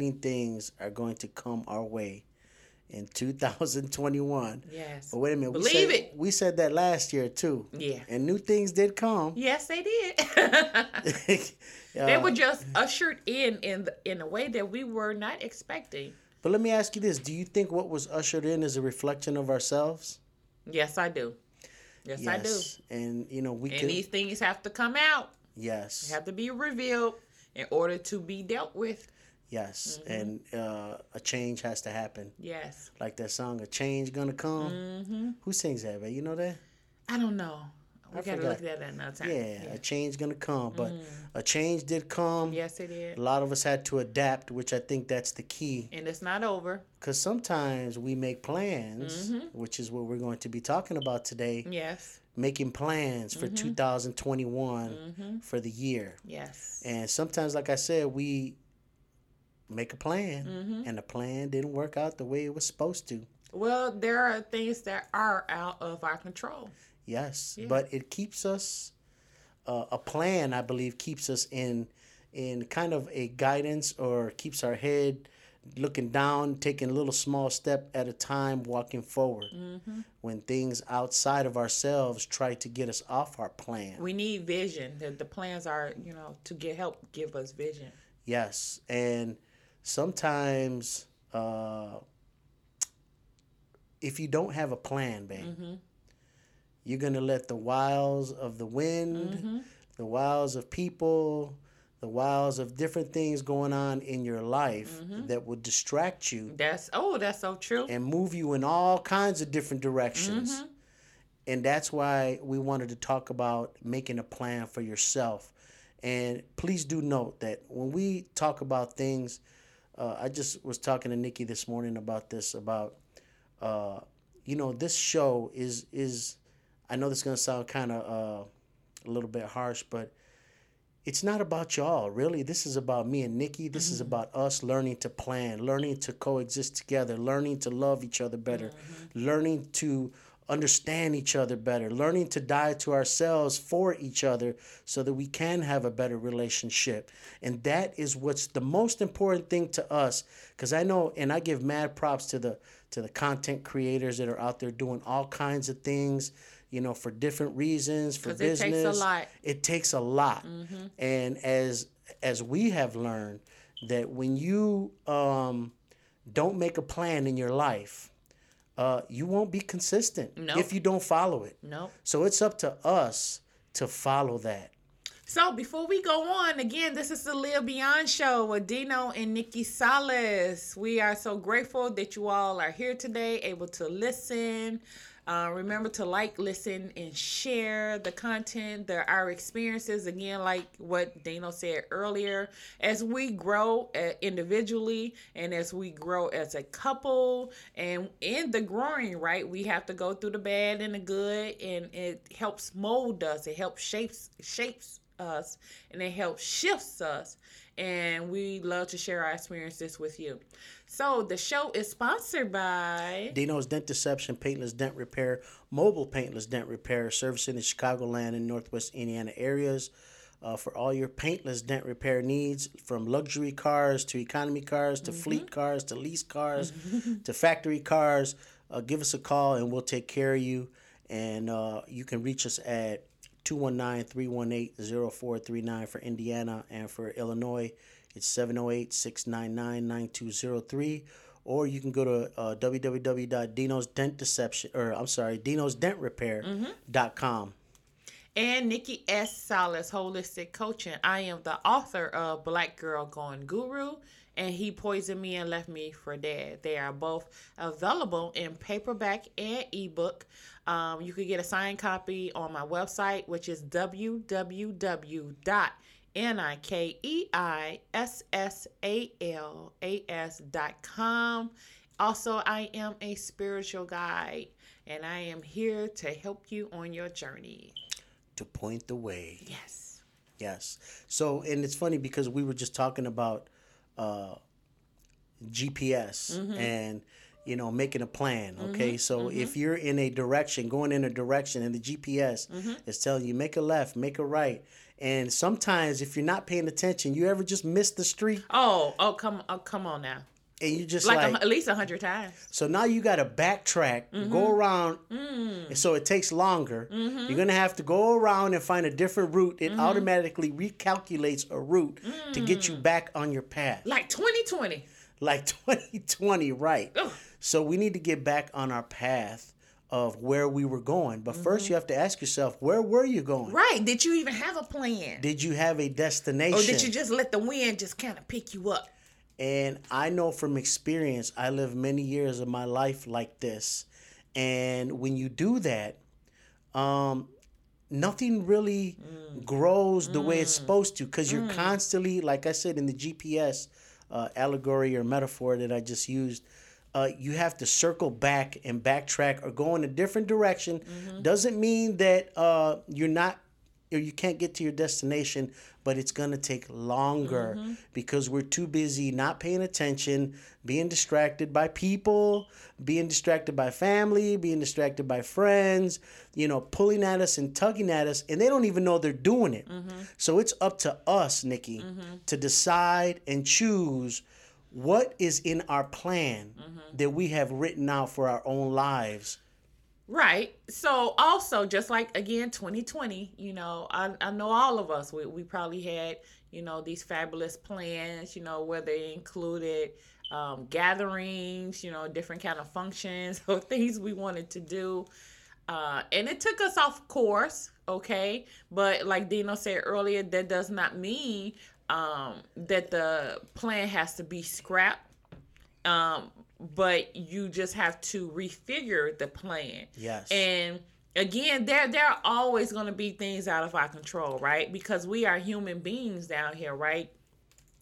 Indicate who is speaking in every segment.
Speaker 1: Exciting things are going to come our way in 2021.
Speaker 2: Yes.
Speaker 1: But wait a minute. we
Speaker 2: Believe
Speaker 1: said,
Speaker 2: it.
Speaker 1: We said that last year too.
Speaker 2: Yeah.
Speaker 1: And new things did come.
Speaker 2: Yes, they did.
Speaker 1: Uh,
Speaker 2: they were just ushered in in the, in a way that we were not expecting.
Speaker 1: but let me ask you this: Do you think what was ushered in is a reflection of ourselves?
Speaker 2: Yes, I do. Yes, I do.
Speaker 1: And you know we
Speaker 2: And
Speaker 1: can.
Speaker 2: these things have to come out,
Speaker 1: yes.
Speaker 2: have to be revealed in order to be dealt with.
Speaker 1: Yes.
Speaker 2: Mm-hmm.
Speaker 1: And uh, a change has to happen.
Speaker 2: Yes.
Speaker 1: Like that song, "A Change Gonna Come."
Speaker 2: Mm-hmm.
Speaker 1: Who sings that, man? You know that?
Speaker 2: I don't know. We
Speaker 1: I
Speaker 2: gotta
Speaker 1: forgot.
Speaker 2: look at that another time.
Speaker 1: Yeah, a change gonna come, but a change did come.
Speaker 2: Mm. Yes, it did.
Speaker 1: A lot of us had to adapt, which I think that's the key.
Speaker 2: And it's not over.
Speaker 1: Because sometimes we make plans,
Speaker 2: Mm-hmm.
Speaker 1: which is what we're going to be talking about today.
Speaker 2: Yes.
Speaker 1: Making plans
Speaker 2: Mm-hmm.
Speaker 1: for 2021 for the year.
Speaker 2: Yes.
Speaker 1: And sometimes, like I said, we make a plan,
Speaker 2: Mm-hmm.
Speaker 1: and the plan didn't work out the way it was supposed to.
Speaker 2: Well, there are things that are out of our control.
Speaker 1: Yes,
Speaker 2: Yeah.
Speaker 1: but it keeps us. Uh, a plan, I believe, keeps us in in kind of a guidance or keeps our head looking down, taking a little small step at a time, walking forward.
Speaker 2: Mm-hmm.
Speaker 1: When things outside of ourselves try to get us off our plan.
Speaker 2: We need vision. The, the plans are, you know, to get help give us vision.
Speaker 1: Yes, and sometimes uh, if you don't have a plan, babe,
Speaker 2: Mm-hmm.
Speaker 1: you're gonna let the wiles of the wind,
Speaker 2: Mm-hmm.
Speaker 1: the wiles of people, the wiles of different things going on in your life
Speaker 2: Mm-hmm.
Speaker 1: that will distract you
Speaker 2: That's oh, that's so true.
Speaker 1: and move you in all kinds of different directions.
Speaker 2: Mm-hmm.
Speaker 1: And that's why we wanted to talk about making a plan for yourself. And please do note that when we talk about things, uh, I just was talking to Nikki this morning about this about, uh, you know, this show is is, I know this is gonna sound kind of uh, a little bit harsh, but it's not about y'all really. This is about me and nikki. This is about us learning to plan learning to coexist together learning to love each other better learning to understand each other better learning to die to ourselves for each other so that we can have a better relationship. And that is what's the most important thing to us because i know and i give mad props to the to the content creators that are out there doing all kinds of things you know for different reasons for
Speaker 2: 'Cause it takes a
Speaker 1: business.
Speaker 2: lot.
Speaker 1: it takes a lot. And as as we have learned that when you um, don't make a plan in your life uh, you won't be consistent
Speaker 2: No.
Speaker 1: if you don't follow it
Speaker 2: Nope.
Speaker 1: so it's up to us to follow that
Speaker 2: So before we go on, again, this is the Live Beyond Show with Dino and Nikki Salas. We are so grateful that you all are here today, able to listen. Uh, remember to like, listen, and share the content, our experiences. Again, like what Dino said earlier, as we grow uh, individually and as we grow as a couple, and in the growing, right, we have to go through the bad and the good, and it helps mold us. It helps shapes shapes us and it helps shifts us and we love to share our experiences with you so the show is sponsored by
Speaker 1: Dino's Dent Deception, Paintless Dent Repair, Mobile Paintless Dent Repair, servicing the Chicagoland and Northwest Indiana areas. Uh, for all your paintless dent repair needs, from luxury cars to economy cars to fleet cars to lease cars to factory cars, uh, give us a call and we'll take care of you. And uh, you can reach us at 219 318 0439 for Indiana and for Illinois. It's 708 699 9203. Or you can go to uh, www.dino's dent deception, or I'm sorry, Dino's dent repair.com.
Speaker 2: And Nikki S. Salas, Holistic Coaching. I am the author of Black Girl Gone Guru and He Poisoned Me and Left Me for Dead. They are both available in paperback and ebook. Um, you can get a signed copy on my website, which is www.nikeiissalas.com. Also, I am a spiritual guide and I am here to help you on your journey.
Speaker 1: To point the way.
Speaker 2: Yes.
Speaker 1: Yes. So, and it's funny because we were just talking about uh, GPS
Speaker 2: Mm-hmm.
Speaker 1: and you know making a plan. Okay, so
Speaker 2: Mm-hmm.
Speaker 1: if you're in a direction, going in a direction, and the GPS
Speaker 2: Mm-hmm.
Speaker 1: is telling you make a left, make a right, and sometimes if you're not paying attention, you ever just miss the street
Speaker 2: Oh, oh, come, oh, come on now.
Speaker 1: and you just
Speaker 2: Like,
Speaker 1: like,
Speaker 2: a, at least a hundred times.
Speaker 1: so now you got to backtrack,
Speaker 2: Mm-hmm.
Speaker 1: go around,
Speaker 2: Mm.
Speaker 1: and so it takes longer. You're gonna have to go around and find a different route. It
Speaker 2: Mm-hmm.
Speaker 1: automatically recalculates a route to get
Speaker 2: Mm.
Speaker 1: you back on your path.
Speaker 2: Like 2020.
Speaker 1: like 2020, right?
Speaker 2: Ugh.
Speaker 1: So we need to get back on our path of where we were going. But first, you have to ask yourself, where were you going?
Speaker 2: Mm-hmm. Right. Did you even have a plan?
Speaker 1: Did you have a destination?
Speaker 2: or did you just let the wind just kind of pick you up?
Speaker 1: And I know from experience, I lived many years of my life like this. And when you do that, um, nothing really grows the way it's supposed to because you're constantly, like I said in the GPS uh, allegory or metaphor that I just used, uh, you have to circle back and backtrack or go in a different direction. Doesn't mean that uh, you're not or you can't get to your destination, but it's going to take longer because we're too busy not paying attention, being distracted by people, being distracted by family, being distracted by friends, you know, pulling at us and tugging at us, and they don't even know they're doing it. So it's up to us, Nikki, to decide and choose what is in our plan that we have written out for our own lives.
Speaker 2: Right. So also just like again 2020, you know, I, I know all of us we, we probably had, you know, these fabulous plans, you know, where they included um, gatherings, you know, different kind of functions or things we wanted to do. Uh, and it took us off course, okay? But like Dino said earlier, that does not mean um, that the plan has to be scrapped. Um, but you just have to refigure the plan.
Speaker 1: Yes.
Speaker 2: And again, there there are always going to be things out of our control, right? Because we are human beings down here, right?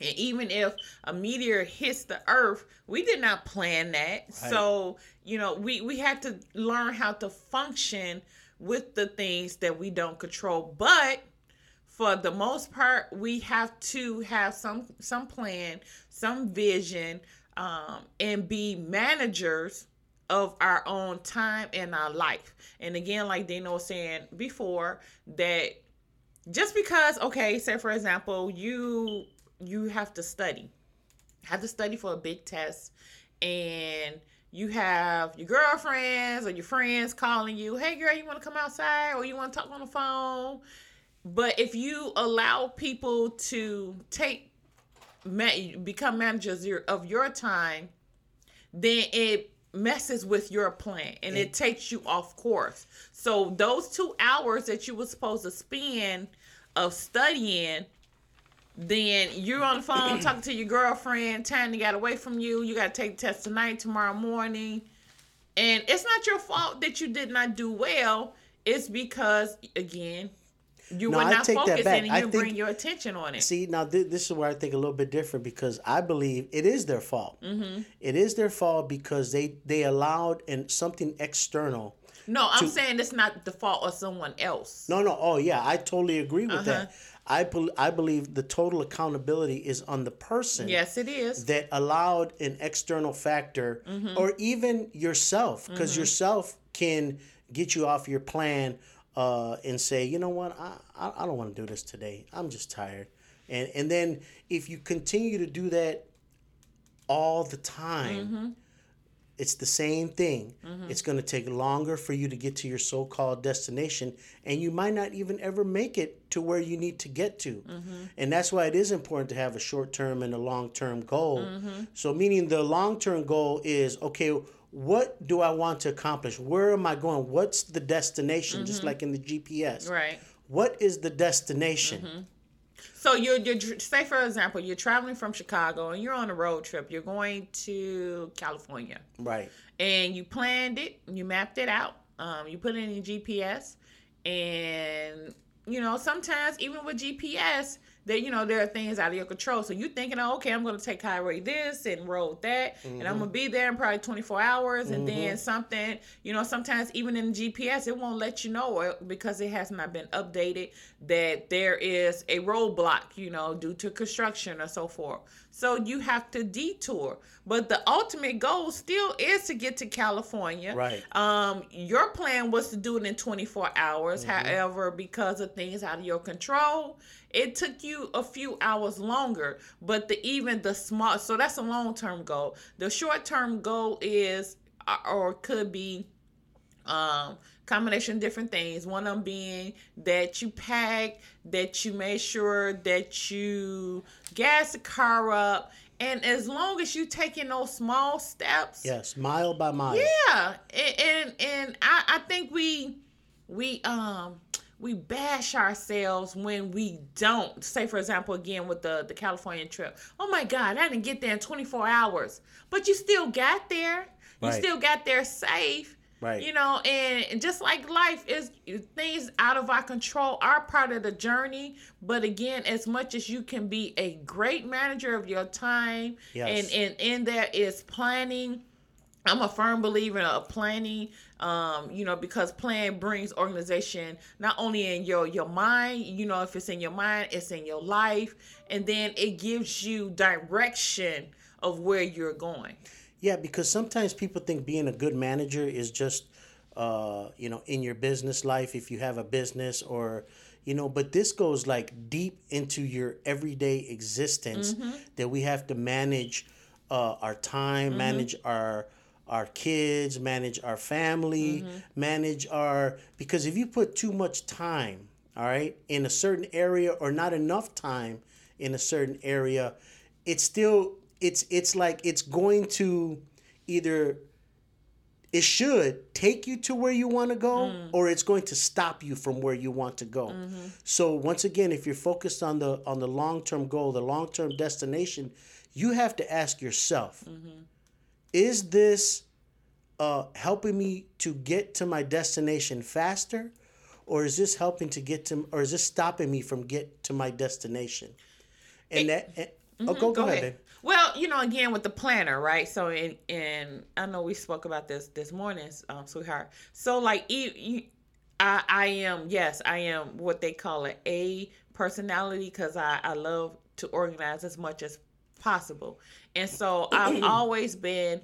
Speaker 2: And even if a meteor hits the earth, we did not plan that. So, you know, we we had to learn how to function with the things that we don't control. But for the most part, we have to have some some plan, some vision, um, and be managers of our own time and our life. And again, like Dino was saying before, that just because, okay, say for example, you you have to study, have to study for a big test, and you have your girlfriends or your friends calling you, hey girl, you want to come outside or you want to talk on the phone. But if you allow people to take become managers of your time, then it messes with your plan and it takes you off course. So those two hours that you were supposed to spend of studying, then you're on the phone talking to your girlfriend, time to get away from you. You got to take the test tonight, tomorrow morning. And it's not your fault that you did not do well. It's because, again, you
Speaker 1: No,
Speaker 2: were
Speaker 1: I
Speaker 2: not focusing and
Speaker 1: I
Speaker 2: you bring
Speaker 1: think-
Speaker 2: your attention on it.
Speaker 1: See, now th- this is where I think a little bit different because I believe it is their fault.
Speaker 2: Mm-hmm.
Speaker 1: It is their fault because they they allowed and something external.
Speaker 2: No, I'm saying it's not the fault of someone else.
Speaker 1: No, no, oh yeah, I totally agree with
Speaker 2: Uh-huh.
Speaker 1: that. I I believe the total accountability is on the person.
Speaker 2: Yes, it is.
Speaker 1: That allowed an external factor,
Speaker 2: Mm-hmm.
Speaker 1: or even yourself, because yourself can get you off your plan uh, and say, you know what, I, I, don't want to do this today. I'm just tired. And and then if you continue to do that all the time, it's the same thing. Mm-hmm. It's going to take longer for you to get to your so called destination, and you might not even ever make it to where you need to get to. Mm-hmm. And that's why it is important to have a short term and a long term goal. Mm-hmm. So, meaning the long term goal is okay, what do I want to accomplish? Where am I going? What's the destination? Just like in the GPS.
Speaker 2: Right.
Speaker 1: What is the destination?
Speaker 2: So you're you're say for example you're traveling from Chicago and you're on a road trip. You're going to California
Speaker 1: Right.
Speaker 2: and you planned it. You mapped it out. Um, you put it in your GPS, and you know sometimes even with GPS, that you know there are things out of your control. So you thinking, oh, okay, I'm going to take highway this and road that, and I'm gonna mm-hmm. be there in probably 24 hours, and then mm-hmm. something, you know, sometimes even in GPS it won't let you know because it has not been updated that there is a roadblock, you know, due to construction or so forth. So you have to detour, but the ultimate goal still is to get to California.
Speaker 1: Right.
Speaker 2: Um, your plan was to do it in 24 hours. However, because of things out of your control, it took you a few hours longer. But the even the small, so that's a long term goal. The short term goal is, or could be, um combination of different things. One of them being that you pack that you make sure that you gas the car up and as long as you taking those small steps
Speaker 1: Yes, mile by mile.
Speaker 2: yeah and and, and I, I think we we um we bash ourselves when we don't. Say for example again with the the california trip. Oh my god i didn't get there in 24 hours. But you still got there. You still got there safe
Speaker 1: Right.
Speaker 2: you know and just like life is things out of our control are part of the journey but again as much as you can be a great manager of your time
Speaker 1: Yes.
Speaker 2: and and in there is planning I'm a firm believer of planning, um, you know, because plan brings organization not only in your your mind, you know, if it's in your mind, it's in your life, and then it gives you direction of where you're going.
Speaker 1: Yeah, because sometimes people think being a good manager is just, uh, you know, in your business life if you have a business or, you know, but this goes like deep into your everyday existence that we have to manage uh, our time, manage our our kids, manage our family, manage our because if you put too much time, all right, in a certain area or not enough time in a certain area, it's still it's it's like it's going to either it should take you to where you want to go mm. or it's going to stop you from where you want to go. Mm-hmm. So once again if you're focused on the on the long-term goal the long-term destination you have to ask yourself mm-hmm. is this uh, helping me to get to my destination faster or is this helping to get to or is this stopping me from get to my destination? And that and, oh mm-hmm. go, go, ahead, babe.
Speaker 2: Well, you know, again with the planner, right? So, in and I know we spoke about this this morning, um, sweetheart. So, like, you, you, I, I am yes, I am what they call an A personality because I, I love to organize as much as possible, and so I've always been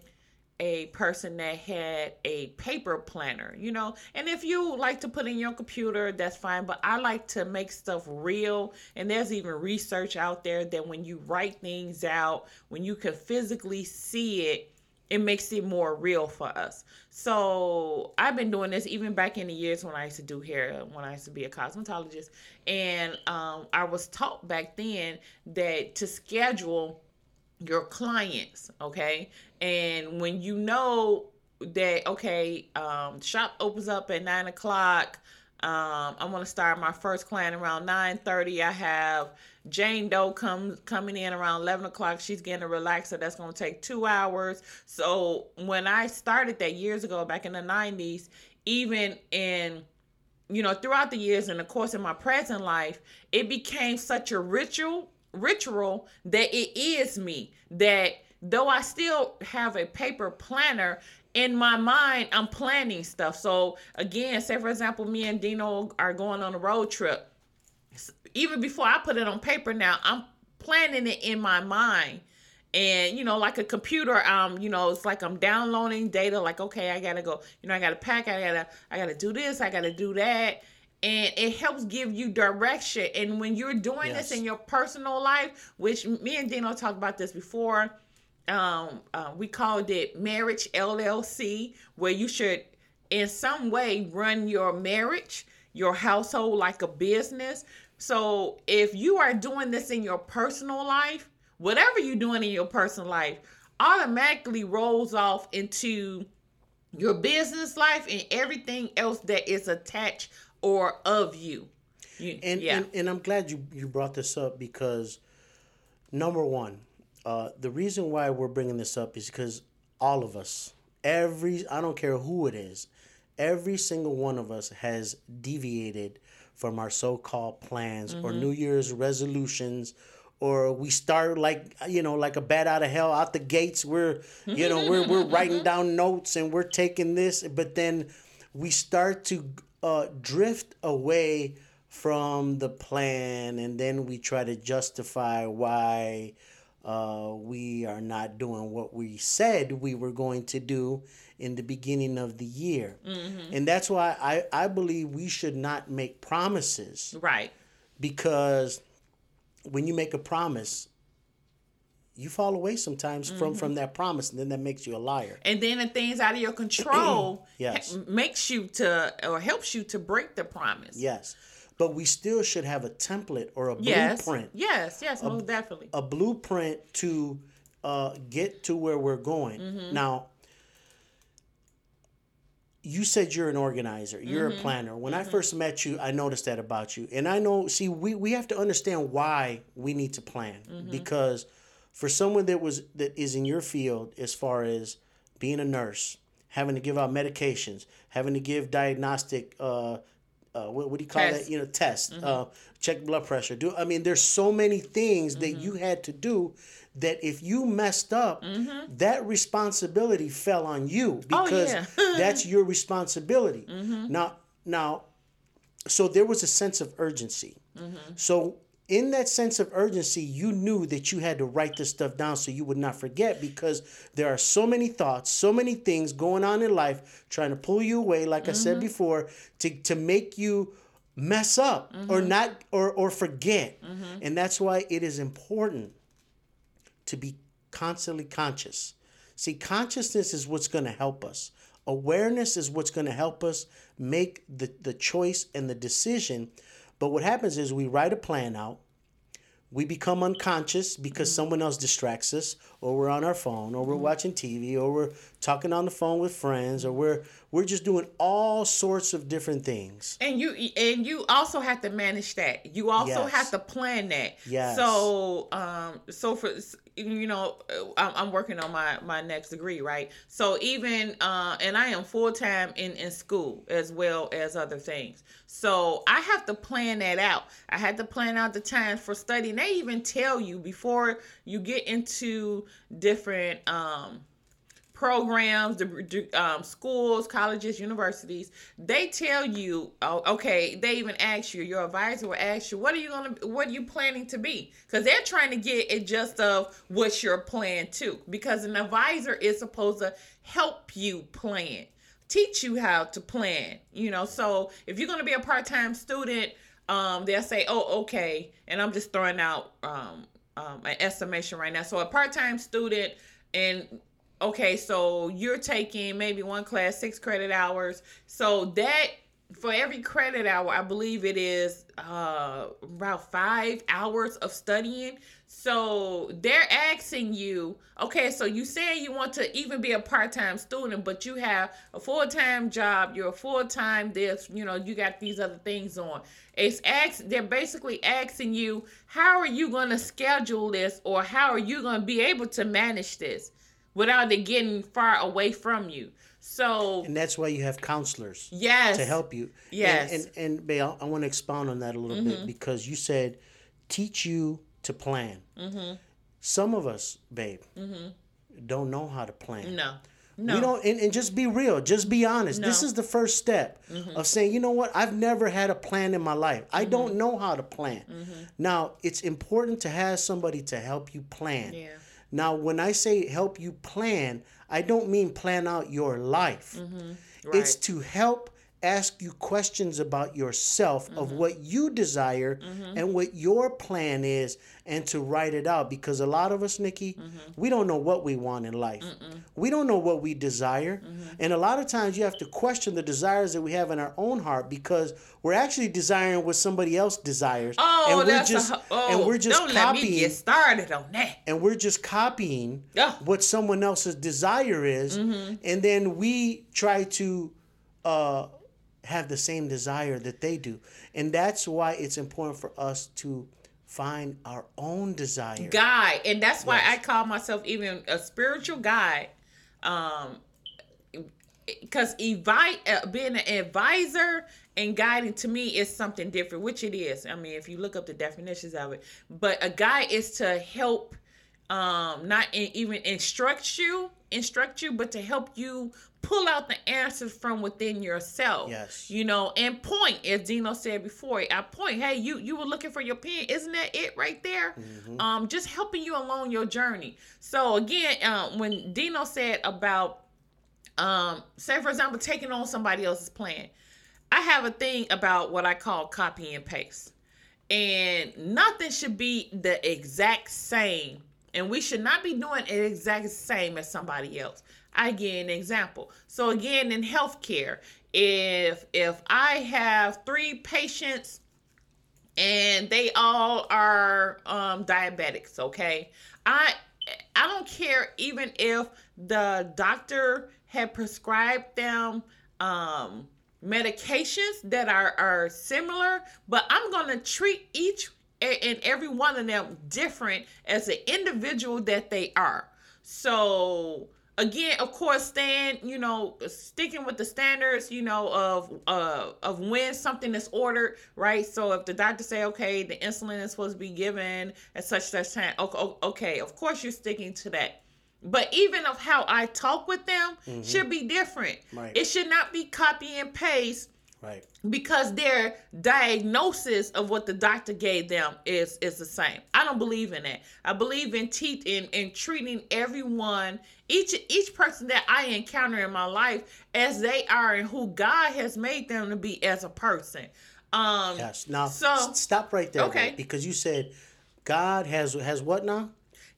Speaker 2: a person that had a paper planner, you know. And if you like to put in your computer, that's fine. But I like to make stuff real. And there's even research out there that when you write things out, when you can physically see it, it makes it more real for us. So I've been doing this even back in the years when I used to do hair, when I used to be a cosmetologist. And um, I was taught back then that to schedule your clients, okay? And when you know that, okay, um, shop opens up at nine o'clock. Um, I'm gonna start my first client around nine thirty. I have Jane Doe come coming in around eleven o'clock. She's getting a relaxer. That's gonna take two hours. So when I started that years ago, back in the nineties, even in you know throughout the years and of course in my present life, it became such a ritual ritual that it is me that though I still have a paper planner in my mind I'm planning stuff. So again, say for example me and Dino are going on a road trip. Even before I put it on paper now, I'm planning it in my mind. And you know, like a computer, um, you know, it's like I'm downloading data. Like, okay, I gotta go. You know, I gotta pack. I gotta, I gotta do this. I gotta do that and it helps give you direction. And when you're doing
Speaker 1: Yes.
Speaker 2: this in your personal life, which me and Dino talked about this before, um, uh, we called it Marriage LLC, where you should, in some way, run your marriage, your household like a business. So if you are doing this in your personal life, whatever you're doing in your personal life automatically rolls off into your business life and everything else that is attached or of you. you
Speaker 1: and,
Speaker 2: yeah.
Speaker 1: and and I'm glad you you brought this up because number one, uh, the reason why we're bringing this up is because all of us, every I don't care who it is, every single one of us has deviated from our so-called plans or New Year's resolutions or we start like you know like a bat out of hell out the gates we're you know we're we're writing down notes and we're taking this but then we start to uh, drift away from the plan and then we try to justify why uh, we are not doing what we said we were going to do in the beginning of the year. And that's why I, I believe we should not make promises.
Speaker 2: Right.
Speaker 1: because when you make a promise you fall away sometimes from from that promise and then that makes you a liar
Speaker 2: And then the things out of your control
Speaker 1: Yes.
Speaker 2: ha- makes you to or helps you to break the promise.
Speaker 1: yes but we still should have a template or a
Speaker 2: Yes.
Speaker 1: blueprint
Speaker 2: Yes, yes, most definitely.
Speaker 1: a blueprint to uh, get to where we're going
Speaker 2: Mm-hmm.
Speaker 1: now you said you're an organizer you're
Speaker 2: Mm-hmm.
Speaker 1: a planner when i first met you i noticed that about you and i know see we, we have to understand why we need to plan
Speaker 2: Mm-hmm.
Speaker 1: because for someone that was that is in your field as far as being a nurse having to give out medications having to give diagnostic uh, uh, what, what do you call
Speaker 2: Tests.
Speaker 1: that? You know, test, uh, check blood pressure. Do I mean? There's so many things that you had to do that if you messed up, that responsibility fell on you because
Speaker 2: yeah.
Speaker 1: that's your responsibility. Now, now, so there was a sense of urgency. So in that sense of urgency, you knew that you had to write this stuff down so you would not forget because there are so many thoughts, so many things going on in life trying to pull you away, like I said mm-hmm. before, to, to make you mess up or mm-hmm. not or or forget. Mm-hmm. And that's why it is important to be constantly conscious. See, consciousness is what's going to help us. Awareness is what's going to help us make the, the choice and the decision. But what happens is we write a plan out, we become unconscious because mm-hmm. someone else distracts us, or we're on our phone, or we're mm-hmm. watching TV, or we're talking on the phone with friends, or we're we're just doing all sorts of different things.
Speaker 2: And you and you also have to manage that. You also
Speaker 1: Yes.
Speaker 2: have to plan that.
Speaker 1: Yes.
Speaker 2: So um so for you know uh, I'm, I'm working on my my next degree right. So even uh and I am full time in in school as well as other things. So I have to plan that out. I had to plan out the times for studying. They even tell you before you get into different um programs, the um, schools, colleges, universities, they tell you, oh, okay, they even ask you, your advisor will ask you, what are you gonna, what are you planning to be? Because they're trying to get it just of what's your plan too. Because an advisor is supposed to help you plan, teach you how to plan. You know, so if you're gonna be a part-time student, um, they'll say, oh, okay, and I'm just throwing out um, um, an estimation right now. So a part-time student and okay, so you're taking maybe one class, six credit hours. So that for every credit hour, I believe it is uh, about five hours of studying. So they're asking you, okay, so you saying you want to even be a part-time student, but you have a full-time job, you're a full-time this, you know, you got these other things on. It's ask they're basically asking you, how are you gonna schedule this or how are you gonna be able to manage this without it getting far away from you? So
Speaker 1: And that's why you have counselors.
Speaker 2: yes.
Speaker 1: to help you.
Speaker 2: Yes.
Speaker 1: And and, and babe, I, want to expound on that a little bit mm-hmm. because you said teach you to plan. Mm-hmm. Some of us, babe, mm-hmm. don't know how to plan.
Speaker 2: No. No.
Speaker 1: We don't, and, and just be real. Just be honest. This is the first step mm-hmm. of saying, you know what? I've never had a plan in my life. I don't know how to plan. Now, it's important to have somebody to help you plan.
Speaker 2: Yeah.
Speaker 1: Now, when I say help you plan, I don't mean plan out your life. Mm-hmm. It's
Speaker 2: Right.
Speaker 1: to help ask you questions about yourself of
Speaker 2: Mm-hmm.
Speaker 1: what you desire and what your plan is and to write it out because a lot of us nikki
Speaker 2: Mm-hmm.
Speaker 1: we don't know what we want in life we don't know what we desire
Speaker 2: Mm-hmm.
Speaker 1: and a lot of times you have to question the desires that we have in our own heart because we're actually desiring what somebody else desires
Speaker 2: Oh,
Speaker 1: and we're just
Speaker 2: a, oh,
Speaker 1: and we're just
Speaker 2: don't let me
Speaker 1: copying
Speaker 2: get started on that.
Speaker 1: and we're just copying
Speaker 2: Yeah.
Speaker 1: what someone else's desire is
Speaker 2: Mm-hmm.
Speaker 1: and then we try to uh, have the same desire that they do. And that's why it's important for us to find our own desire.
Speaker 2: Guide and that's why
Speaker 1: Yes.
Speaker 2: i call myself even a spiritual guide um because evi- uh, being an advisor and guiding to me is something different which it is. I mean if you look up the definitions of it. But a guide is to help um not in, even instruct you instruct you but to help you pull out the answers from within yourself
Speaker 1: Yes.
Speaker 2: you know and point as dino said before i point hey you you were looking for your pen. Isn't that it right there? Um just helping you along your journey. So again um when dino said about um say for example taking on somebody else's plan i have a thing about what i call copy and paste. And nothing should be the exact same. And we should not be doing it exact same as somebody else i give an example. So again in healthcare if if i have three patients and they all are um diabetics okay? I i don't care even if the doctor had prescribed them um medications that are are similar but i'm to treat each and every one of them different as an individual that they are. So again of course staying you know sticking with the standards you know of uh of when something is ordered right? So if the doctor say okay the insulin is supposed to be given at such such time okay, okay of course you're sticking to that. But even of how i talk with them should be different.
Speaker 1: Right.
Speaker 2: it should not be copy and paste
Speaker 1: right
Speaker 2: because their diagnosis of what the doctor gave them is is the same. I don't believe in that. I believe in teach in, in treating everyone, each each person that I encounter in my life as they are and who God has made them to be as a person. Um
Speaker 1: yes now
Speaker 2: So-
Speaker 1: stop right there
Speaker 2: Okay.
Speaker 1: though, because you said god has has what now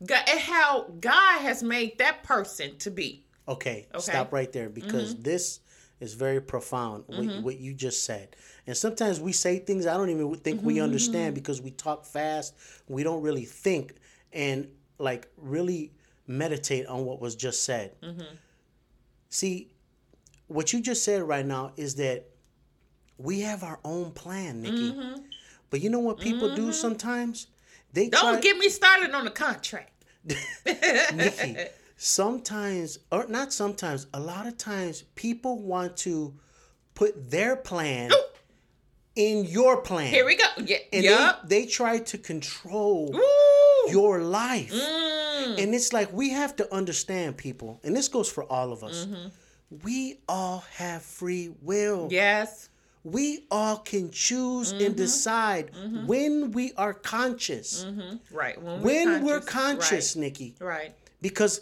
Speaker 2: God, how God has made that person to be.
Speaker 1: Okay,
Speaker 2: Okay.
Speaker 1: stop right there because
Speaker 2: Mm-hmm.
Speaker 1: this is very profound what, what you just said. And sometimes we say things I don't even think
Speaker 2: Mm-hmm,
Speaker 1: we understand because we talk fast, we don't really think and like really meditate on what was just said.
Speaker 2: Mm-hmm.
Speaker 1: See, what you just said right now is that we have our own plan, Nikki.
Speaker 2: Mm-hmm.
Speaker 1: But you know what people do sometimes? They
Speaker 2: Don't
Speaker 1: try,
Speaker 2: get me started on the contract.
Speaker 1: Nikki, sometimes, or not sometimes, a lot of times people want to put their plan in your plan.
Speaker 2: Here we go. Yeah.
Speaker 1: and
Speaker 2: Yup.
Speaker 1: they, they try to control
Speaker 2: Woo.
Speaker 1: your life.
Speaker 2: Mm.
Speaker 1: And it's like we have to understand people, and this goes for all of us.
Speaker 2: Mm-hmm.
Speaker 1: We all have free will.
Speaker 2: Yes.
Speaker 1: We all can choose
Speaker 2: Mm-hmm.
Speaker 1: and decide when we are conscious.
Speaker 2: Right. When
Speaker 1: When we're conscious,
Speaker 2: Right.
Speaker 1: Nikki.
Speaker 2: right.
Speaker 1: because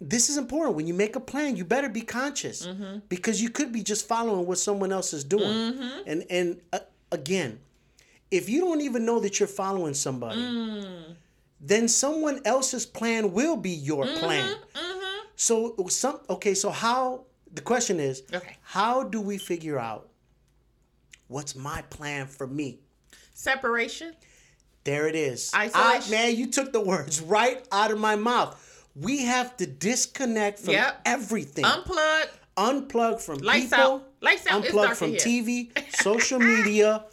Speaker 1: this is important when you make a plan you better be conscious
Speaker 2: Mm-hmm.
Speaker 1: because you could be just following what someone else is doing and and uh, again if you don't even know that you're following somebody
Speaker 2: Mm.
Speaker 1: then someone else's plan will be your
Speaker 2: Mm-hmm.
Speaker 1: plan so some okay so how the question is
Speaker 2: Okay.
Speaker 1: how do we figure out what's my plan for me
Speaker 2: Separation.
Speaker 1: there it is. I,
Speaker 2: Isolation.
Speaker 1: man, you took the words right out of my mouth. We have to disconnect from
Speaker 2: Yep.
Speaker 1: everything.
Speaker 2: Unplug.
Speaker 1: unplug from
Speaker 2: Lights
Speaker 1: people.
Speaker 2: out. Lights out.
Speaker 1: Unplug from. TV, social media,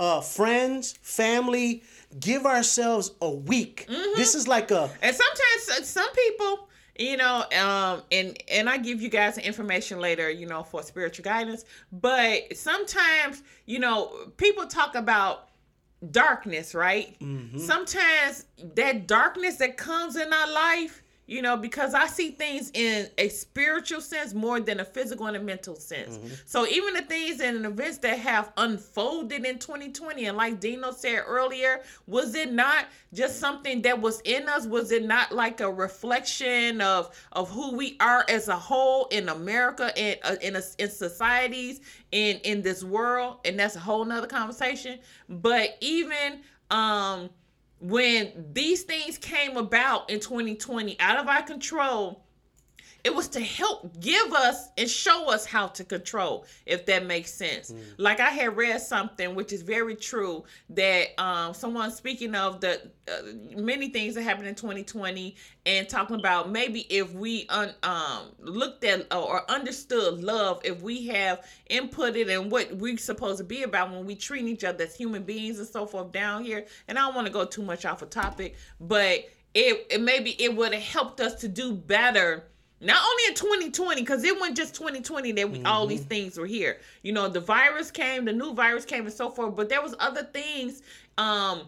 Speaker 1: uh, friends, family. Give ourselves a week.
Speaker 2: Mm-hmm.
Speaker 1: This is like a
Speaker 2: And sometimes uh, some people, you know, um, and and I give you guys information later, you know, for spiritual guidance. But sometimes, you know, people talk about darkness, right?
Speaker 1: Mm-hmm.
Speaker 2: Sometimes that darkness that comes in our life you know, because I see things in a spiritual sense more than a physical and a mental sense. Mm-hmm. So even the things and events that have unfolded in 2020, and like Dino said earlier, was it not just something that was in us? Was it not like a reflection of of who we are as a whole in America and uh, in a, in societies in in this world? And that's a whole nother conversation. But even um when these things came about in 2020 out of our control it was to help give us and show us how to control if that makes sense mm. like i had read something which is very true that um, someone speaking of the uh, many things that happened in 2020 and talking about maybe if we un, um, looked at or understood love if we have inputted in what we're supposed to be about when we treat each other as human beings and so forth down here and i don't want to go too much off a topic but it, it maybe it would have helped us to do better not only in 2020 because it wasn't just 2020 that we, mm-hmm. all these mm-hmm. things were here you know the virus came the new virus came and so forth but there was other things um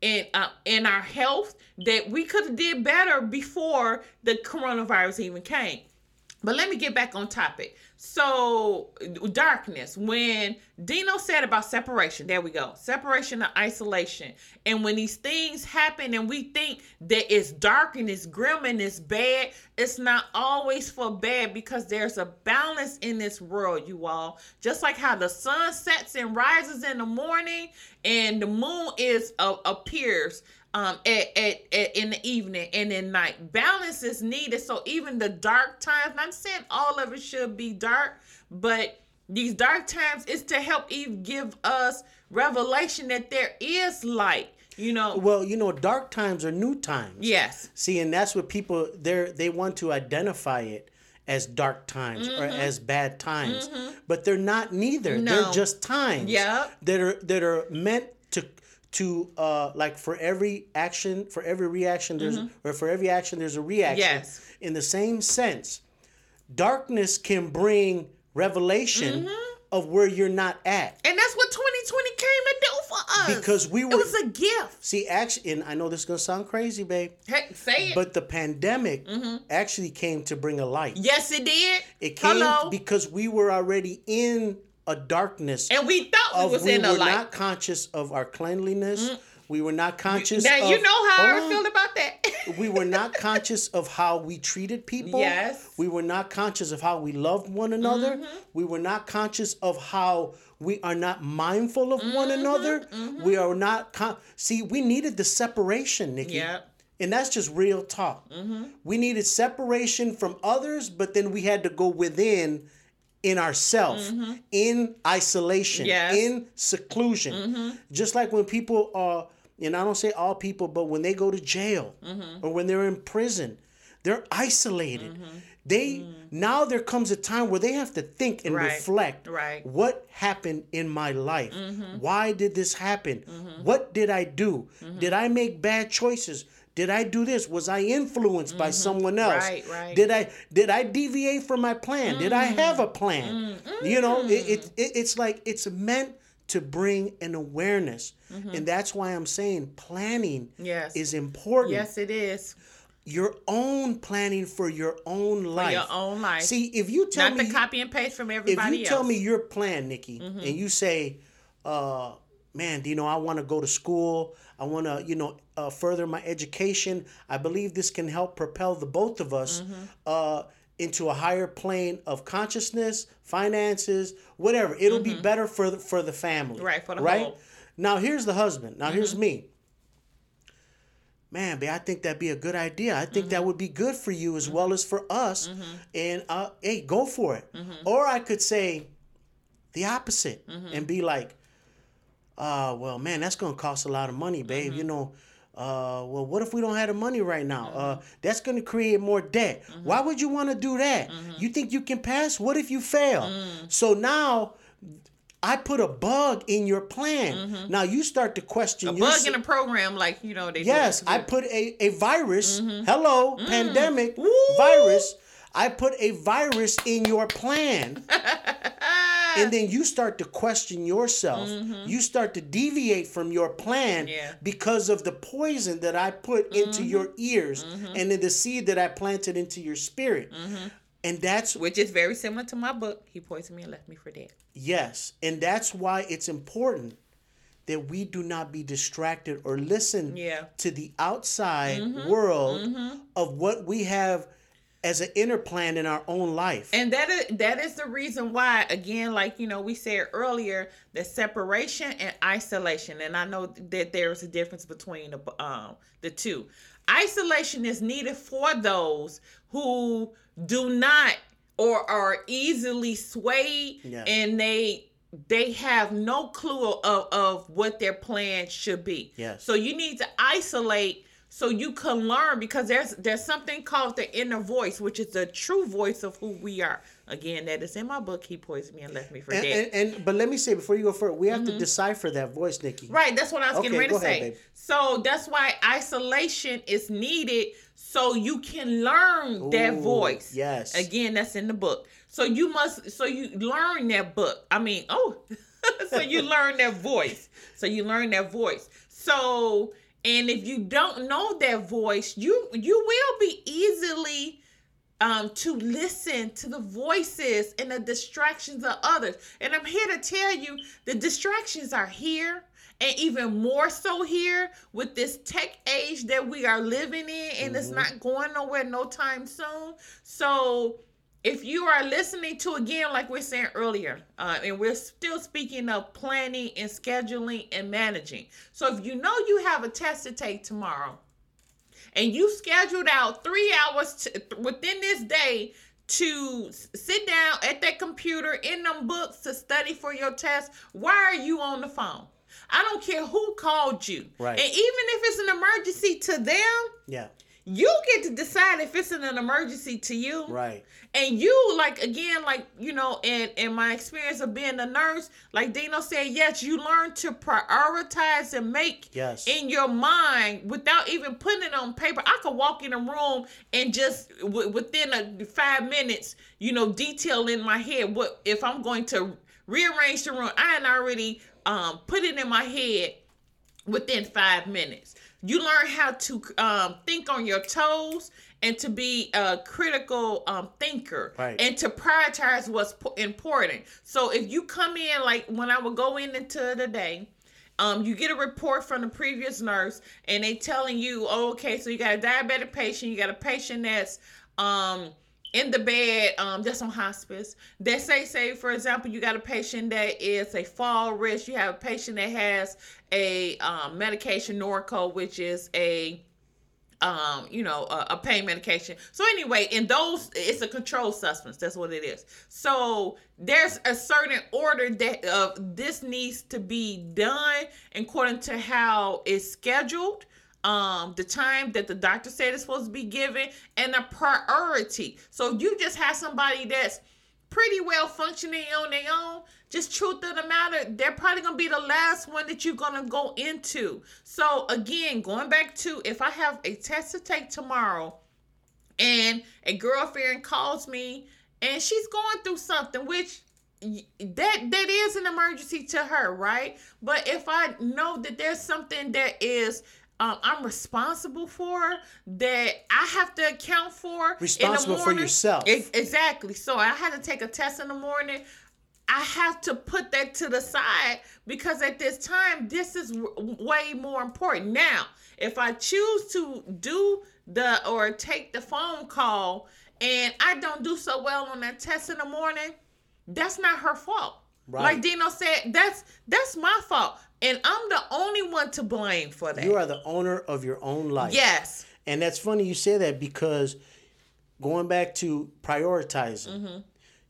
Speaker 2: in uh, in our health that we could have did better before the coronavirus even came but let me get back on topic so, darkness, when Dino said about separation, there we go separation and isolation. And when these things happen and we think that it's dark and it's grim and it's bad, it's not always for bad because there's a balance in this world, you all. Just like how the sun sets and rises in the morning and the moon is uh, appears um at, at, at, in the evening and in night. Balance is needed. So even the dark times i'm saying all of it should be dark but these dark times is to help eve give us revelation that there is light you know?
Speaker 1: Well you know dark times are new times.
Speaker 2: Yes.
Speaker 1: See and that's what people they're they want to identify it as dark times mm-hmm. or as bad times. Mm-hmm. but they're not neither. No. they're just times
Speaker 2: yeah
Speaker 1: that are that are meant to to uh like for every action for every reaction there's mm-hmm. or for every action there's a reaction
Speaker 2: yes
Speaker 1: in the same sense darkness can bring revelation mm-hmm. of where you're not at
Speaker 2: and that's what 2020 came to do for us
Speaker 1: because we were
Speaker 2: it was a gift
Speaker 1: see actually and i know this is gonna sound crazy babe
Speaker 2: hey, say it
Speaker 1: but the pandemic mm-hmm. actually came to bring a light
Speaker 2: yes it did
Speaker 1: it came Hello? because we were already in a darkness.
Speaker 2: And we thought we was
Speaker 1: we
Speaker 2: in
Speaker 1: a
Speaker 2: light.
Speaker 1: We were not conscious of our cleanliness. Mm. We were not conscious.
Speaker 2: Now
Speaker 1: of,
Speaker 2: you know how I feel about that.
Speaker 1: we were not conscious of how we treated people.
Speaker 2: Yes.
Speaker 1: We were not conscious of how we loved one another. Mm-hmm. We were not conscious of how we are not mindful of mm-hmm. one another. Mm-hmm. We are not. Con- See, we needed the separation, Nikki.
Speaker 2: Yeah.
Speaker 1: And that's just real talk.
Speaker 2: Mm-hmm.
Speaker 1: We needed separation from others, but then we had to go within in ourself, mm-hmm. in isolation,
Speaker 2: yes.
Speaker 1: in seclusion.
Speaker 2: Mm-hmm.
Speaker 1: Just like when people are, and I don't say all people, but when they go to jail
Speaker 2: mm-hmm.
Speaker 1: or when they're in prison, they're isolated.
Speaker 2: Mm-hmm.
Speaker 1: They mm. now there comes a time where they have to think and
Speaker 2: right.
Speaker 1: reflect.
Speaker 2: Right.
Speaker 1: What happened in my life?
Speaker 2: Mm-hmm.
Speaker 1: Why did this happen?
Speaker 2: Mm-hmm.
Speaker 1: What did I do? Did I make bad choices? Did I do this? Was I influenced mm-hmm. by someone else?
Speaker 2: Right, right.
Speaker 1: Did I did I deviate from my plan? Mm-hmm. Did I have a plan?
Speaker 2: Mm-hmm.
Speaker 1: You know, it, it, it, it's like it's meant to bring an awareness,
Speaker 2: mm-hmm.
Speaker 1: and that's why I'm saying planning
Speaker 2: yes.
Speaker 1: is important.
Speaker 2: Yes, it is.
Speaker 1: Your own planning for your own life.
Speaker 2: For your own life.
Speaker 1: See, if you tell
Speaker 2: Not
Speaker 1: me
Speaker 2: the copy and paste from everybody
Speaker 1: If you
Speaker 2: else.
Speaker 1: tell me your plan, Nikki,
Speaker 2: Mm-hmm.
Speaker 1: and you say, uh, "Man, do you know I want to go to school? I want to, you know, uh, further my education. I believe this can help propel the both of us
Speaker 2: Mm-hmm.
Speaker 1: uh, into a higher plane of consciousness, finances, whatever. It'll be better for the, for the family.
Speaker 2: Mm-hmm. Right, for the
Speaker 1: right?
Speaker 2: whole. Mm-hmm.
Speaker 1: Now here's the husband. Now here's me. Man, babe, I think that'd be a good idea. I think
Speaker 2: Mm-hmm.
Speaker 1: that would be good for you as well as for us. And uh, hey, go for it.
Speaker 2: Mm-hmm.
Speaker 1: Or I could say the opposite
Speaker 2: Mm-hmm.
Speaker 1: and be like, uh, well, man, that's gonna cost a lot of money, babe.
Speaker 2: Mm-hmm.
Speaker 1: You know, uh, well, what if we don't have the money right now? Uh,
Speaker 2: Mm-hmm.
Speaker 1: that's gonna create more debt. Why would you want to do that?
Speaker 2: Mm-hmm.
Speaker 1: You think you can pass? What if you fail?
Speaker 2: Mm.
Speaker 1: So now. I put a bug in your plan. Now you start to question
Speaker 2: Mm-hmm. A
Speaker 1: your
Speaker 2: bug in a program like you know they.
Speaker 1: Yes. I put a, a virus. Hello, pandemic
Speaker 2: Mm-hmm. Woo!
Speaker 1: virus. I put a virus in your plan. and then you start to question yourself. You start to deviate from your plan
Speaker 2: Mm-hmm. Yeah.
Speaker 1: because of the poison that I put into
Speaker 2: Mm-hmm.
Speaker 1: your ears and in the seed that I planted into your spirit.
Speaker 2: Mm-hmm.
Speaker 1: And that's
Speaker 2: Which is very similar to my book. He poisoned me and left me for dead.
Speaker 1: yes, and that's why it's important that we do not be distracted or listen
Speaker 2: Yeah.
Speaker 1: to the outside world of what we have as an inner plan in our own life.
Speaker 2: And that is that is the reason why, again, like you know, we said earlier, the separation and isolation. And I know that there is a difference between the um the two. Isolation is needed for those who do not or are easily swayed
Speaker 1: Yeah.
Speaker 2: and they they have no clue of, of what their plan should be.
Speaker 1: Yes.
Speaker 2: So you need to isolate so you can learn because there's there's something called the inner voice, which is the true voice of who we are. Again, that is in my book. He poisoned me and left me for
Speaker 1: and,
Speaker 2: dead.
Speaker 1: and, and but let me say before you go further, we have to decipher that voice, Nikki.
Speaker 2: Mm-hmm. Right, that's what I was
Speaker 1: Okay,
Speaker 2: getting ready
Speaker 1: go
Speaker 2: to
Speaker 1: ahead,
Speaker 2: say.
Speaker 1: babe.
Speaker 2: So that's why isolation is needed so you can learn that voice.
Speaker 1: yes.
Speaker 2: Again, that's in the book. So you must so you learn that book. I mean, oh, so you learn that voice. So you learn that voice. So and if you don't know that voice, you you will be easily um, to listen to the voices and the distractions of others. And I'm here to tell you the distractions are here. And even more so here with this tech age that we are living in, and it's not going nowhere no time soon. So, if you are listening to again, like we're saying earlier, uh, and we're still speaking of planning and scheduling and managing. So, if you know you have a test to take tomorrow, and you scheduled out three hours to, within this day to sit down at that computer in them books to study for your test, why are you on the phone? I don't care who called you.
Speaker 1: Right.
Speaker 2: And even if it's an emergency to them,
Speaker 1: Yeah.
Speaker 2: You get to decide if it's an emergency to you.
Speaker 1: Right.
Speaker 2: And you like again, like you know, in in my experience of being a nurse, like Dino said, yes, you learn to prioritize and make
Speaker 1: Yes.
Speaker 2: in your mind without even putting it on paper. I could walk in a room and just w- within a five minutes, you know, detail in my head what if I'm going to rearrange the room. I had already um put it in my head within five minutes. You learn how to um, think on your toes and to be a critical um, thinker
Speaker 1: Right.
Speaker 2: and to prioritize what's important. So if you come in, like when I would go in into the day, um, you get a report from the previous nurse and they telling you, oh, okay, so you got a diabetic patient, you got a patient that's um, in the bed um, that's on hospice. They say, say for example, you got a patient that is a fall risk. You have a patient that has a um, medication Norco, which is a um, you know, a, a pain medication. So anyway, in those, it's a controlled substance. That's what it is. So there's a certain order that uh, this needs to be done according to how it's scheduled. Um, the time that the doctor said it's supposed to be given, and the priority. So if you just have somebody that's pretty well functioning on their own, just truth of the matter, they're probably gonna be the last one that you're gonna go into. So again, going back to if I have a test to take tomorrow and a girlfriend calls me and she's going through something which that that is an emergency to her, right? But if I know that there's something that is um, I'm responsible for that I have to account for. in the
Speaker 1: Responsible for
Speaker 2: morning-
Speaker 1: yourself.
Speaker 2: Ex- exactly. So I had to take a test in the morning. I have to put that to the side because at this time, this is w- way more important. Now, if I choose to do the or take the phone call and I don't do so well on that test in the morning, that's not her fault.
Speaker 1: Right.
Speaker 2: Like Dino said, that's that's my fault, and I'm the only one to blame for that.
Speaker 1: You are the owner of your own life.
Speaker 2: yes.
Speaker 1: And that's funny you say that because going back to prioritizing,
Speaker 2: Mm-hmm.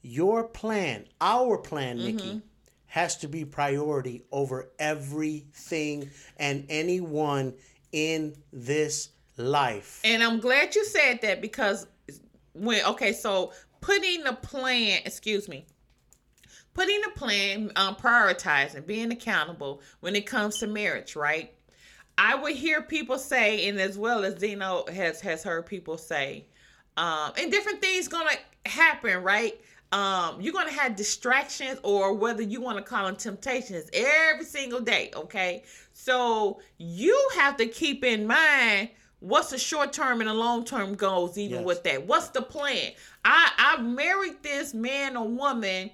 Speaker 1: your plan, our plan, Nikki, has to be priority over everything and anyone in this life.
Speaker 2: And I'm glad you said that because when okay, so putting the plan, excuse me, putting a plan, um, prioritizing, being accountable when it comes to marriage, right? I would hear people say, and as well as Dino has has heard people say, um, and different things gonna happen, right? um, you're gonna have distractions or whether you want to call them temptations every single day. Okay, so you have to keep in mind what's the short term and the long term goals even
Speaker 1: Yes.
Speaker 2: with that. What's the plan? I I married this man or woman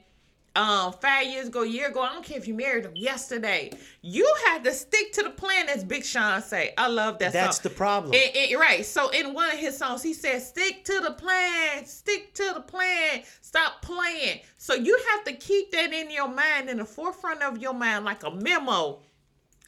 Speaker 2: um five years ago, a year ago. I don't care if you married him yesterday. You had to stick to the plan, as Big Sean say. I love that
Speaker 1: That's
Speaker 2: song.
Speaker 1: the problem.
Speaker 2: It- it- right. So in one of his songs, he said, "Stick to the plan. Stick to the plan. Stop playing." So you have to keep that in your mind, in the forefront of your mind, like a memo,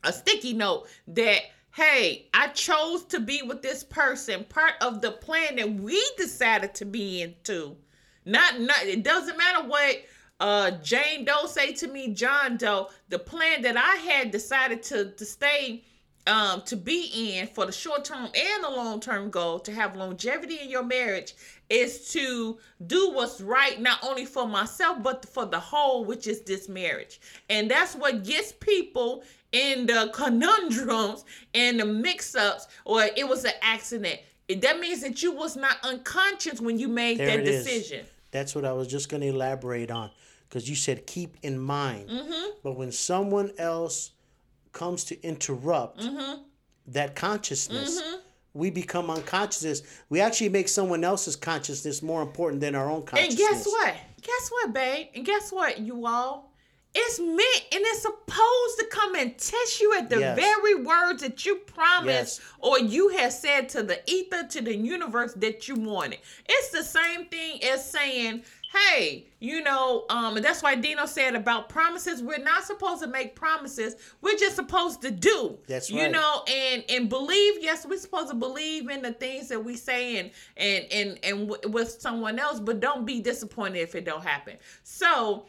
Speaker 2: a sticky note that. Hey, I chose to be with this person, part of the plan that we decided to be into. Not, not. It doesn't matter what uh Jane Doe say to me, John Doe. The plan that I had decided to to stay um to be in for the short term and the long term goal to have longevity in your marriage is to do what's right not only for myself but for the whole which is this marriage and that's what gets people in the conundrums and the mix-ups or it was an accident that means that you was not unconscious when you made
Speaker 1: There
Speaker 2: that
Speaker 1: it is.
Speaker 2: decision
Speaker 1: That's what I was just going to elaborate on because you said keep in mind. Mm-hmm. But when someone else comes to interrupt mm-hmm. that consciousness, mm-hmm. we become unconscious. We actually make someone else's consciousness more important than our own
Speaker 2: And guess what? Guess what, babe? And guess what, you all? It's meant and it's supposed to come and test you at the
Speaker 1: Yes.
Speaker 2: very words that you promised
Speaker 1: Yes.
Speaker 2: or you have said to the ether, to the universe that you wanted. It's the same thing as saying, hey, you know, um, and that's why Dino said about promises. We're not supposed to make promises. We're just supposed to do.
Speaker 1: That's right.
Speaker 2: You know, and and believe. Yes, we're supposed to believe in the things that we say and and and and w- with someone else, but don't be disappointed if it don't happen. So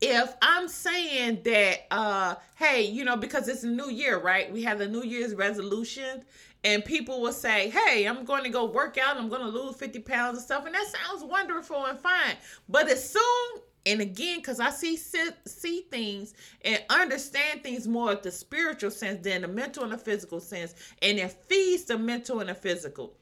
Speaker 2: if I'm saying that, uh, hey, you know, because it's a new year, right? We have the New Year's resolution, and people will say, hey, I'm going to go work out, I'm going to lose 50 pounds and stuff, and that sounds wonderful and fine. But as soon and again, because I see see see things and understand things more at the spiritual sense than the mental and the physical sense, and it feeds the mental and the physical.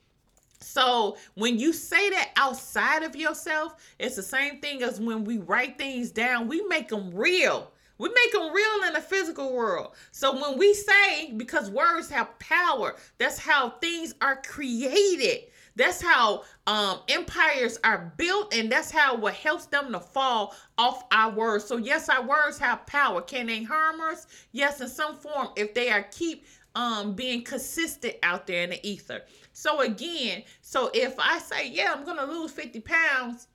Speaker 2: So when you say that outside of yourself, it's the same thing as when we write things down, we make them real. We make them real in the physical world. So when we say, because words have power, that's how things are created. That's how um, empires are built, and that's how what helps them to fall off our words. So yes, our words have power. Can they harm us? Yes, in some form, if they are keep um being consistent out there in the ether. So again, so if I say, yeah, I'm gonna lose 50 pounds,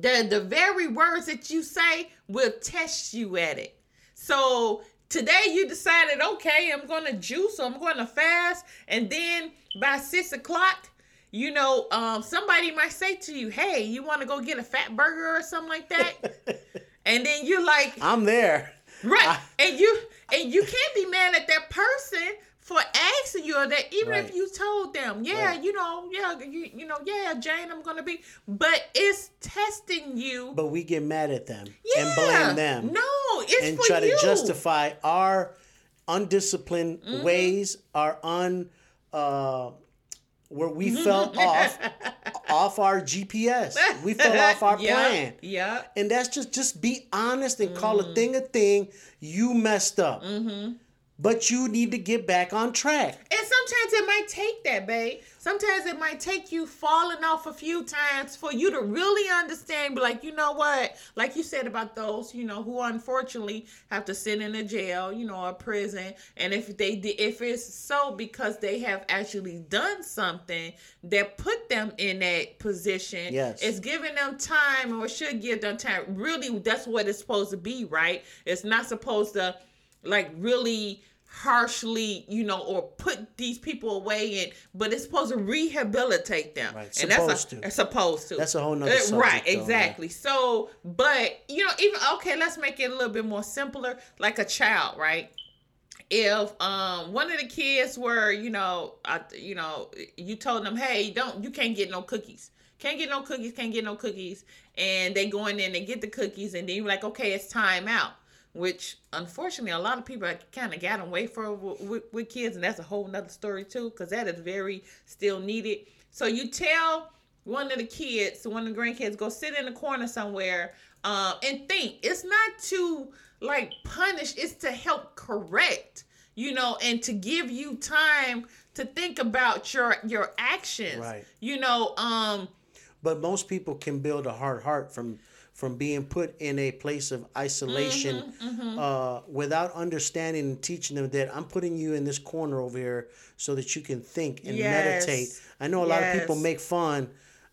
Speaker 2: the the very words that you say will test you at it. So today you decided, okay, I'm gonna juice, I'm gonna fast, and then by six o'clock, you know, um, somebody might say to you, hey, you want to go get a fat burger or something like that, and then you're like,
Speaker 1: I'm there.
Speaker 2: Right.
Speaker 1: I-
Speaker 2: and you and you can't be mad at that person for asking you that even
Speaker 1: Right.
Speaker 2: if you told them, yeah,
Speaker 1: Right.
Speaker 2: you know, yeah, you, you know, yeah, Jane, I'm gonna be but it's testing you.
Speaker 1: But we get mad at them
Speaker 2: yeah.
Speaker 1: and blame them.
Speaker 2: No, it's
Speaker 1: and try
Speaker 2: you.
Speaker 1: to justify our undisciplined
Speaker 2: Mm-hmm.
Speaker 1: ways, our un uh, where we
Speaker 2: Mm-hmm.
Speaker 1: fell off off our GPS. We fell off our
Speaker 2: yeah,
Speaker 1: plan.
Speaker 2: Yeah.
Speaker 1: And that's just just be honest and call
Speaker 2: Mm-hmm.
Speaker 1: a thing a thing. You messed up. But you need to get back on track.
Speaker 2: And sometimes it might take that, babe. Sometimes it might take you falling off a few times for you to really understand. Be like, you know what? Like you said about those, you know, who unfortunately have to sit in a jail, you know, a prison. And if they did, if it's so because they have actually done something that put them in that position,
Speaker 1: Yes.
Speaker 2: it's giving them time or should give them time. Really, that's what it's supposed to be, right? It's not supposed to like really harshly, you know, or put these people away and but it's supposed to rehabilitate them.
Speaker 1: Right,
Speaker 2: And that's
Speaker 1: supposed
Speaker 2: a,
Speaker 1: to.
Speaker 2: it's supposed to.
Speaker 1: That's a whole nother
Speaker 2: Uh,
Speaker 1: subject,
Speaker 2: Right,
Speaker 1: though,
Speaker 2: exactly. So, but you know, even okay, let's make it a little bit more simpler, like a child, right? If um one of the kids were, you know, I, you know, you told them, hey, don't, you can't get no cookies. Can't get no cookies, can't get no cookies. And they go in there and they get the cookies, and then you're like, okay, it's time out. Which unfortunately, a lot of people kind of got away for with, with kids, and that's a whole nother story too, because that is very still needed. So you tell one of the kids, one of the grandkids, go sit in the corner somewhere um, and think. It's not to like punish; it's to help correct. You know, and to give you time to think about your your actions.
Speaker 1: Right.
Speaker 2: You know, um,
Speaker 1: But most people can build a hard heart from from being put in a place of isolation
Speaker 2: Mm-hmm,
Speaker 1: Uh, without understanding and teaching them that I'm putting you in this corner over here so that you can think and
Speaker 2: Yes.
Speaker 1: meditate. I know a lot of people make fun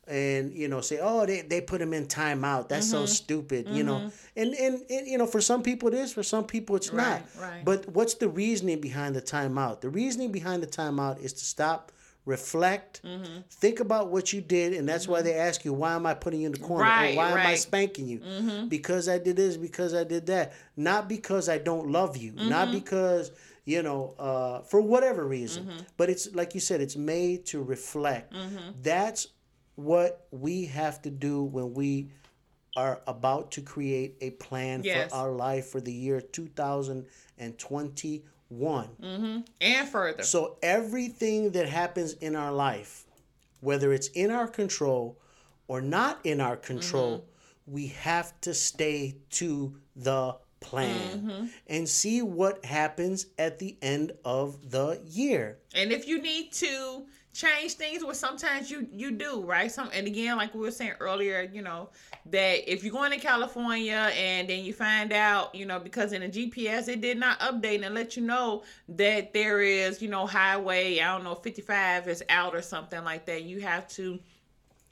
Speaker 1: and you know say oh they, they put him in timeout that's so
Speaker 2: Mm-hmm.
Speaker 1: stupid you know and, and and you know for some people it is for some people it's not
Speaker 2: Right, right.
Speaker 1: but what's the reasoning behind the timeout the reasoning behind the timeout is to stop reflect
Speaker 2: Mm-hmm.
Speaker 1: think about what you did and that's why they ask you why am i putting you in the corner
Speaker 2: Right,
Speaker 1: or why am i
Speaker 2: right. Mm-hmm.
Speaker 1: spanking you because i did this because i did that not because i don't love you not
Speaker 2: Mm-hmm.
Speaker 1: because you know uh, for whatever reason
Speaker 2: Mm-hmm.
Speaker 1: but it's like you said it's made to reflect that's what we have to do when we are about to create a plan
Speaker 2: Yes.
Speaker 1: for our life for the year 2021
Speaker 2: and further.
Speaker 1: so everything that happens in our life, whether it's in our control or not in our control,
Speaker 2: Mm-hmm.
Speaker 1: we have to stay to the plan
Speaker 2: Mm-hmm.
Speaker 1: and see what happens at the end of the year.
Speaker 2: And if you need to change things, well, sometimes you you do, right? Some and again, like we were saying earlier, you know, that if you're going to California and then you find out, you know, because in the GPS it did not update and let you know that there is, you know, highway, I don't know, 55 is out or something like that. You have to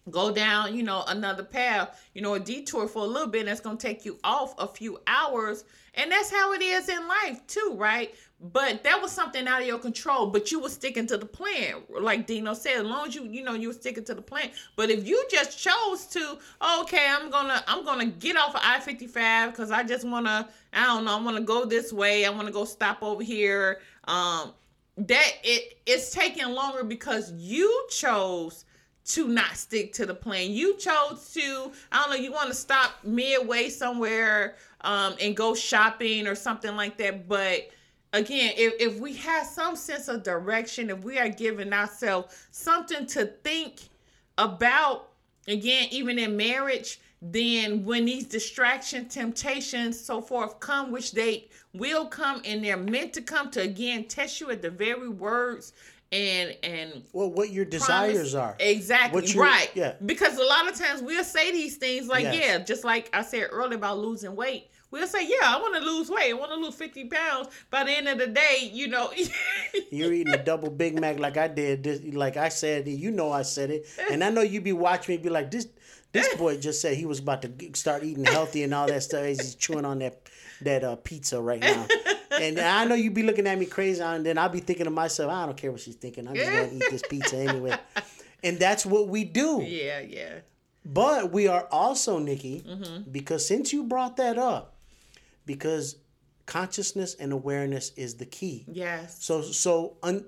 Speaker 2: go down, you know, another path, you know, a detour for a little bit, that's gonna take you off a few hours. And that's how it is in life too, right? But that was something out of your control, but you were sticking to the plan. Like Dino said, as long as you, you know, you were sticking to the plan. But if you just chose to, okay, I'm gonna I'm gonna get off of I-55 because I just wanna, I don't know, I wanna go this way, I wanna go stop over here. Um that it it's taking longer because you chose to not stick to the plan. You chose to, I don't know, you want to stop midway somewhere um, and go shopping or something like that. But again, if, if we have some sense of direction, if we are giving ourselves something to think about, again, even in marriage, then when these distractions, temptations, so forth come, which they will come and they're meant to come to again test you at the very words and and
Speaker 1: Well, what your desires are.
Speaker 2: Exactly. Right.
Speaker 1: yeah.
Speaker 2: Because a lot of times we'll say these things like,
Speaker 1: Yes.
Speaker 2: yeah, just like I said earlier about losing weight. We'll say, yeah, I want to lose weight. I want to lose 50 pounds. By the end of the day, you know.
Speaker 1: You're eating a double Big Mac like I did. This, like I said, you know I said it, and I know you'd be watching me be like this. This boy just said he was about to start eating healthy and all that stuff. As he's chewing on that that uh, pizza right now, and I know you'd be looking at me crazy, and then I'll be thinking to myself, I don't care what she's thinking. I'm just gonna eat this pizza anyway, and that's what we do.
Speaker 2: yeah, yeah.
Speaker 1: But we are also Nikki,
Speaker 2: Mm-hmm.
Speaker 1: because since you brought that up, because consciousness and awareness is the key.
Speaker 2: Yes.
Speaker 1: So so un,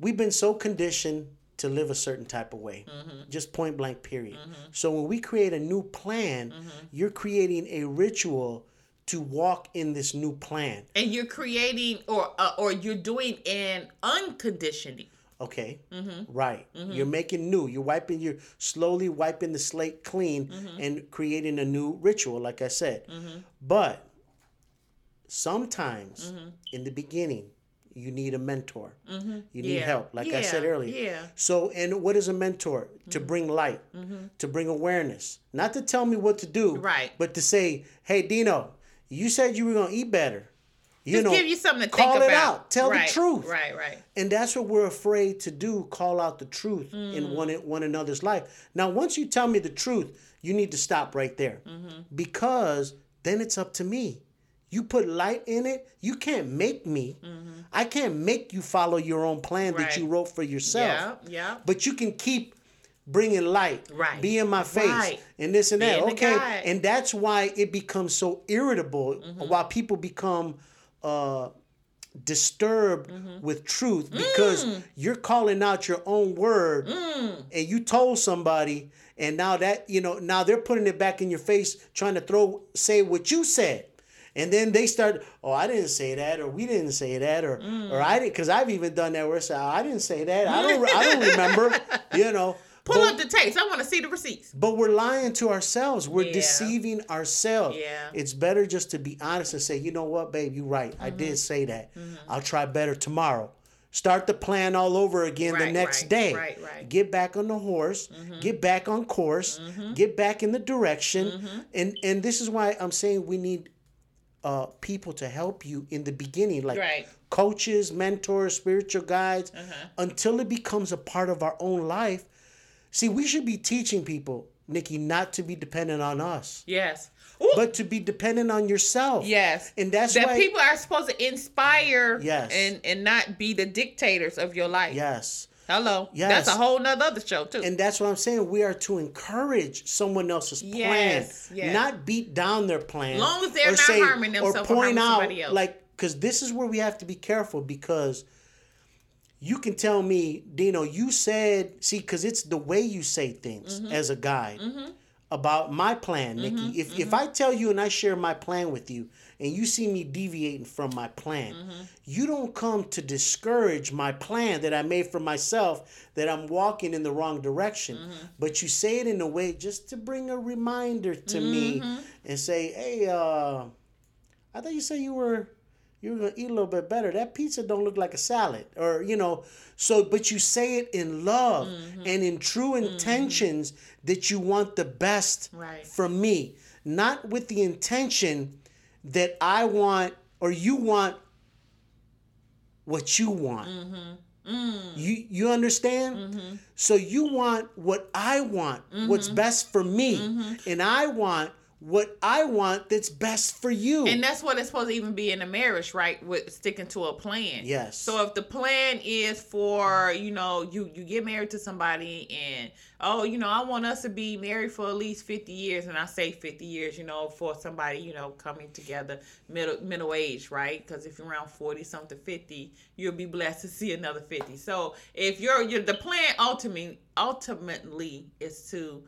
Speaker 1: we've been so conditioned to live a certain type of way,
Speaker 2: Mm-hmm.
Speaker 1: just point blank. Period. So when we create a new plan,
Speaker 2: Mm-hmm.
Speaker 1: you're creating a ritual to walk in this new plan.
Speaker 2: And you're creating or uh, or you're doing an unconditioning.
Speaker 1: Okay,
Speaker 2: Mm-hmm.
Speaker 1: right. You're making new. You're wiping. You're slowly wiping the slate clean
Speaker 2: Mm-hmm.
Speaker 1: and creating a new ritual. Like I said, but sometimes
Speaker 2: Mm-hmm.
Speaker 1: in the beginning, you need a mentor. You need
Speaker 2: Yeah.
Speaker 1: help. Like I said earlier.
Speaker 2: yeah. Mm-hmm.
Speaker 1: So, and what is a mentor? To bring light, to bring awareness, not to tell me what to do,
Speaker 2: Right.
Speaker 1: But to say, "Hey, Dino, you said you were gonna eat better." You
Speaker 2: Just
Speaker 1: know,
Speaker 2: give you something to
Speaker 1: call it
Speaker 2: about.
Speaker 1: out. Tell
Speaker 2: Right,
Speaker 1: the truth.
Speaker 2: Right, right.
Speaker 1: And that's what we're afraid to do, call out the truth
Speaker 2: Mm.
Speaker 1: in one one another's life. Now, once you tell me the truth, you need to stop right there.
Speaker 2: Mm-hmm.
Speaker 1: Because then it's up to me. You put light in it, you can't make me. I can't make you follow your own plan that
Speaker 2: Mm-hmm.
Speaker 1: You wrote for yourself.
Speaker 2: Yeah, yeah.
Speaker 1: But you can keep bringing light,
Speaker 2: Right.
Speaker 1: be in my face,
Speaker 2: Right.
Speaker 1: and this and that. Okay, and that's why it becomes so irritable.
Speaker 2: Mm-hmm.
Speaker 1: Why people become uh, disturbed
Speaker 2: Mm-hmm.
Speaker 1: with truth because
Speaker 2: Mm.
Speaker 1: you're calling out your own word, and you told somebody, and now that you know, now they're putting it back in your face, trying to throw say what you said. And then they start, oh, I didn't say that, or we didn't say that, or
Speaker 2: Mm.
Speaker 1: or I didn't, because I've even done that where I say, oh, I didn't say that, I don't, I don't remember, you know.
Speaker 2: Pull
Speaker 1: But-
Speaker 2: up the tapes. I want to see the receipts.
Speaker 1: But we're lying to ourselves. We're
Speaker 2: Yeah.
Speaker 1: deceiving ourselves.
Speaker 2: Yeah.
Speaker 1: It's better just to be honest and say, you know what, babe, you're right. I
Speaker 2: Mm-hmm.
Speaker 1: did say that. I'll try better tomorrow. Start the plan all over again the next
Speaker 2: right,
Speaker 1: day.
Speaker 2: right, right. Mm-hmm.
Speaker 1: Get back on the horse. Get back on course. Get back in the direction.
Speaker 2: Mm-hmm.
Speaker 1: And and this is why I'm saying we need uh, people to help you in the beginning, like
Speaker 2: Right.
Speaker 1: coaches, mentors, spiritual guides,
Speaker 2: Uh-huh.
Speaker 1: until it becomes a part of our own life. See, we should be teaching people, Nikki, not to be dependent on us,
Speaker 2: Yes. Ooh,
Speaker 1: but to be dependent on yourself.
Speaker 2: yes.
Speaker 1: And that's
Speaker 2: that
Speaker 1: why
Speaker 2: people are supposed to inspire
Speaker 1: Yes.
Speaker 2: and and not be the dictators of your life.
Speaker 1: Yes.
Speaker 2: Hello.
Speaker 1: Yes.
Speaker 2: That's a whole nother other show too.
Speaker 1: And that's what I'm saying. We are to encourage someone else's
Speaker 2: Yes,
Speaker 1: plan,
Speaker 2: yes.
Speaker 1: not beat down their plan.
Speaker 2: Long as they're not harming themselves or harming out, else.
Speaker 1: like, because this is where we have to be careful because you can tell me, Dino, you said, see, because it's the way you say things
Speaker 2: Mm-hmm.
Speaker 1: as a guide mm-hmm. about my plan, Nikki. Mm-hmm. If, if mm-hmm. I tell you and I share my plan with you and you see me deviating from my plan,
Speaker 2: Mm-hmm.
Speaker 1: you don't come to discourage my plan that I made for myself that I'm walking in the wrong direction.
Speaker 2: Mm-hmm.
Speaker 1: But you say it in a way just to bring a reminder to me
Speaker 2: Mm-hmm.
Speaker 1: and say, hey, uh, I thought you said you were you were gonna eat a little bit better. That pizza don't look like a salad, or you know. So, but you say it in love
Speaker 2: Mm-hmm.
Speaker 1: and in true intentions that you want the best
Speaker 2: Right.
Speaker 1: from me, not with the intention that I want or you want what you want. Mm-hmm. Mm. You you understand? Mm-hmm. So you want what I want, what's mm-hmm. best for me, and I want what I want that's best for you.
Speaker 2: And that's what it's supposed to even be in a marriage, right? With sticking to a plan.
Speaker 1: Yes.
Speaker 2: So if the plan is for, you know, you you get married to somebody and oh, you know, I want us to be married for at least 50 years and I say 50 years, you know, for somebody, you know, coming together middle middle age, right? Cuz if you're around 40 something 50, you'll be blessed to see another 50. So if you're, you're the plan ultimately ultimately is to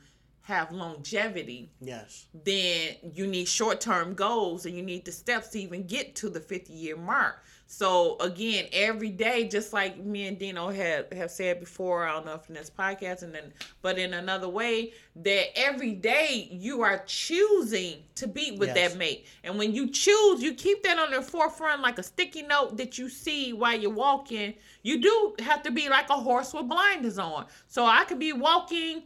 Speaker 2: have longevity
Speaker 1: yes.
Speaker 2: then you need short term goals and you need the steps to even get to the 50 year mark. So again, every day, just like me and Dino had have said before, I don't know if in this podcast and then but in another way, that every day you are choosing to be with
Speaker 1: Yes.
Speaker 2: that mate. And when you choose, you keep that on the forefront like a sticky note that you see while you're walking. You do have to be like a horse with blinders on. So I could be walking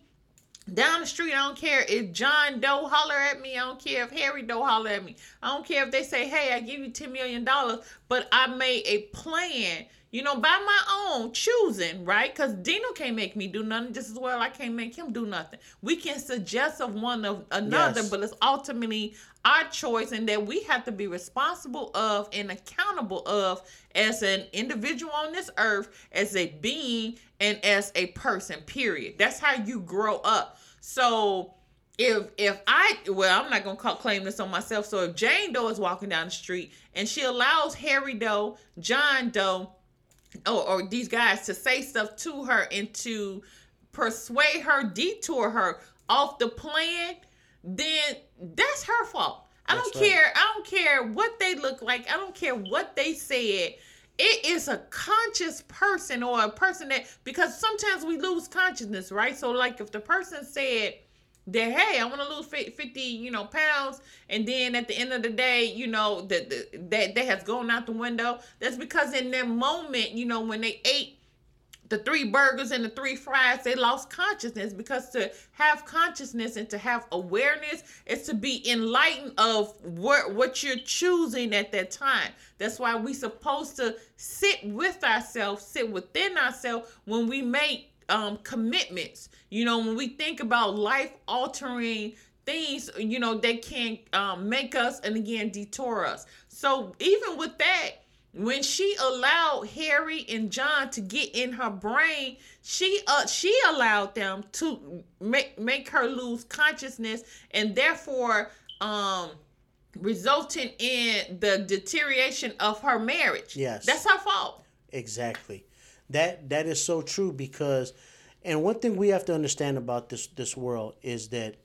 Speaker 2: down the street. I don't care if John Doe holler at me. I don't care if Harry Doe holler at me. I don't care if they say, "Hey, I give you ten million dollars," but I made a plan. You know, by my own choosing, right? Because Dino can't make me do nothing just as well. I can't make him do nothing. We can suggest of one of another,
Speaker 1: Yes.
Speaker 2: but it's ultimately our choice, and that we have to be responsible of and accountable of as an individual on this earth, as a being, and as a person. Period. That's how you grow up. So if if I well, I'm not gonna call, claim this on myself. So if Jane Doe is walking down the street and she allows Harry Doe, John Doe, or, or these guys to say stuff to her and to persuade her, detour her off the plan, then that's her fault. I don't care. I don't care what they look like. I don't care what they said. It is a conscious person or a person that because sometimes we lose consciousness, right? So like if the person said that hey, I want to lose 50, you know, pounds and then at the end of the day, you know, that that that has gone out the window, that's because in that moment, you know, when they ate the three burgers and the three fries, they lost consciousness because to have consciousness and to have awareness is to be enlightened of what what you're choosing at that time. That's why we supposed to sit with ourselves, sit within ourselves when we make um commitments. You know, when we think about life altering things, you know, they can um, make us and again detour us. So even with that, when she allowed Harry and John to get in her brain, she uh she allowed them to make make her lose consciousness and therefore um resulting in the deterioration of her marriage.
Speaker 1: Yes.
Speaker 2: That's her fault.
Speaker 1: Exactly. That that is so true because and one thing we have to understand about this this world is that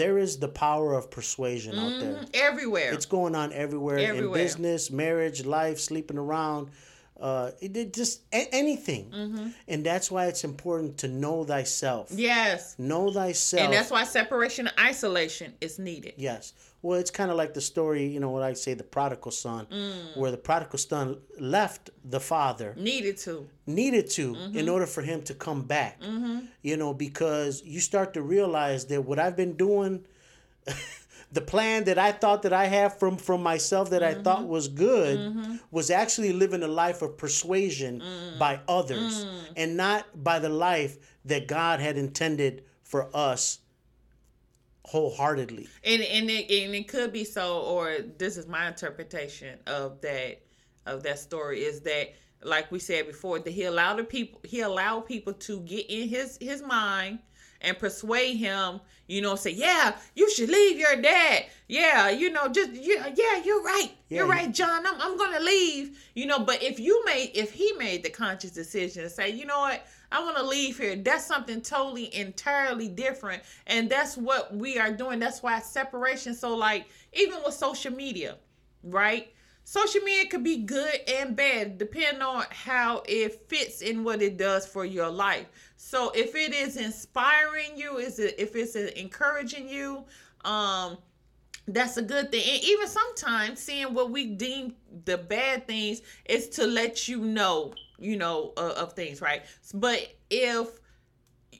Speaker 1: there is the power of persuasion out there.
Speaker 2: Mhm, Everywhere.
Speaker 1: It's going on everywhere, in business, marriage, life, sleeping around. uh, it, it just a- anything. And that's why it's important to know thyself.
Speaker 2: Yes.
Speaker 1: Know thyself.
Speaker 2: And that's why separation and isolation is needed.
Speaker 1: Yes. Well, it's kind of like the story, you know, what I say, the prodigal son, mm. where the prodigal son left the father,
Speaker 2: Needed to.
Speaker 1: needed to, mm-hmm. in order for him to come back. Mm-hmm. You know, because you start to realize that what I've been doing, the plan that I thought that I had from from myself that I thought mm-hmm. was good, was actually living a life of persuasion mm. by others, mm. and not by the life that God had intended for us wholeheartedly.
Speaker 2: and and it, and it could be so or this is my interpretation of that of that story is that like we said before that he allowed the people he allowed people to get in his his mind and persuade him you know say yeah you should leave your dad. Yeah you know just yeah yeah you're right. You're
Speaker 1: Yeah,
Speaker 2: right john. I'm, I'm gonna leave. You know but if you made if he made the conscious decision to say you know what I want to leave here. That's something totally entirely different. And that's what we are doing. That's why separation. So, like, even with social media, right? Social media could be good and bad depending on how it fits in what it does for your life. So, if it is inspiring you, is it if it's encouraging you, um, that's a good thing. And even sometimes seeing what we deem the bad things is to let you know, you know, uh, of things, right? But if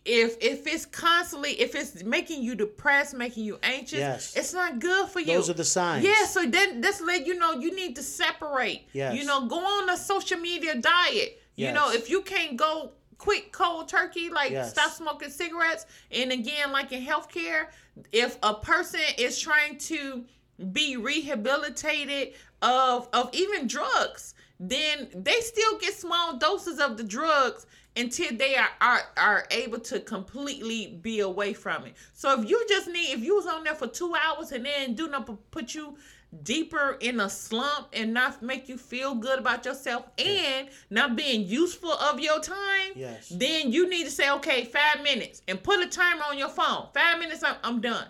Speaker 2: if if it's constantly if it's making you depressed, making you anxious,
Speaker 1: Yes.
Speaker 2: it's not good for you.
Speaker 1: Those are the signs.
Speaker 2: Yeah, so then that's let you know you need to separate.
Speaker 1: Yes.
Speaker 2: You know, go on a social media diet. Yes. You know, if you can't go quick cold turkey, like
Speaker 1: Yes.
Speaker 2: stop smoking cigarettes, and again, like in healthcare, if a person is trying to be rehabilitated of of even drugs, then they still get small doses of the drugs until they are, are are able to completely be away from it. So if you just need if you was on there for two hours and then do not put you deeper in a slump and not make you feel good about yourself and not being useful of your time,
Speaker 1: Yes.
Speaker 2: then you need to say, okay, five minutes and put a timer on your phone. Five minutes, I'm, I'm done.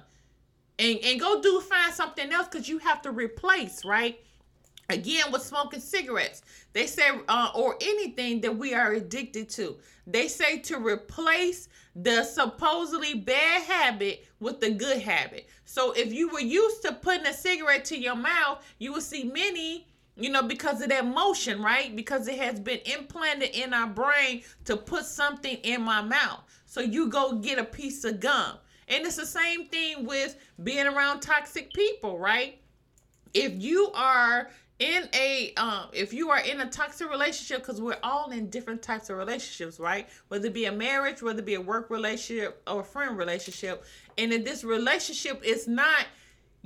Speaker 2: And, and go do find something else because you have to replace, right? Again, with smoking cigarettes, they say, uh, or anything that we are addicted to, they say to replace the supposedly bad habit with the good habit. So if you were used to putting a cigarette to your mouth, you will see many, you know, because of that motion, right? Because it has been implanted in our brain to put something in my mouth. So you go get a piece of gum. And it's the same thing with being around toxic people, right? if you are in a um if you are in a toxic relationship because we're all in different types of relationships right? Whether it be a marriage whether it be a work relationship or a friend relationship. And if this relationship is not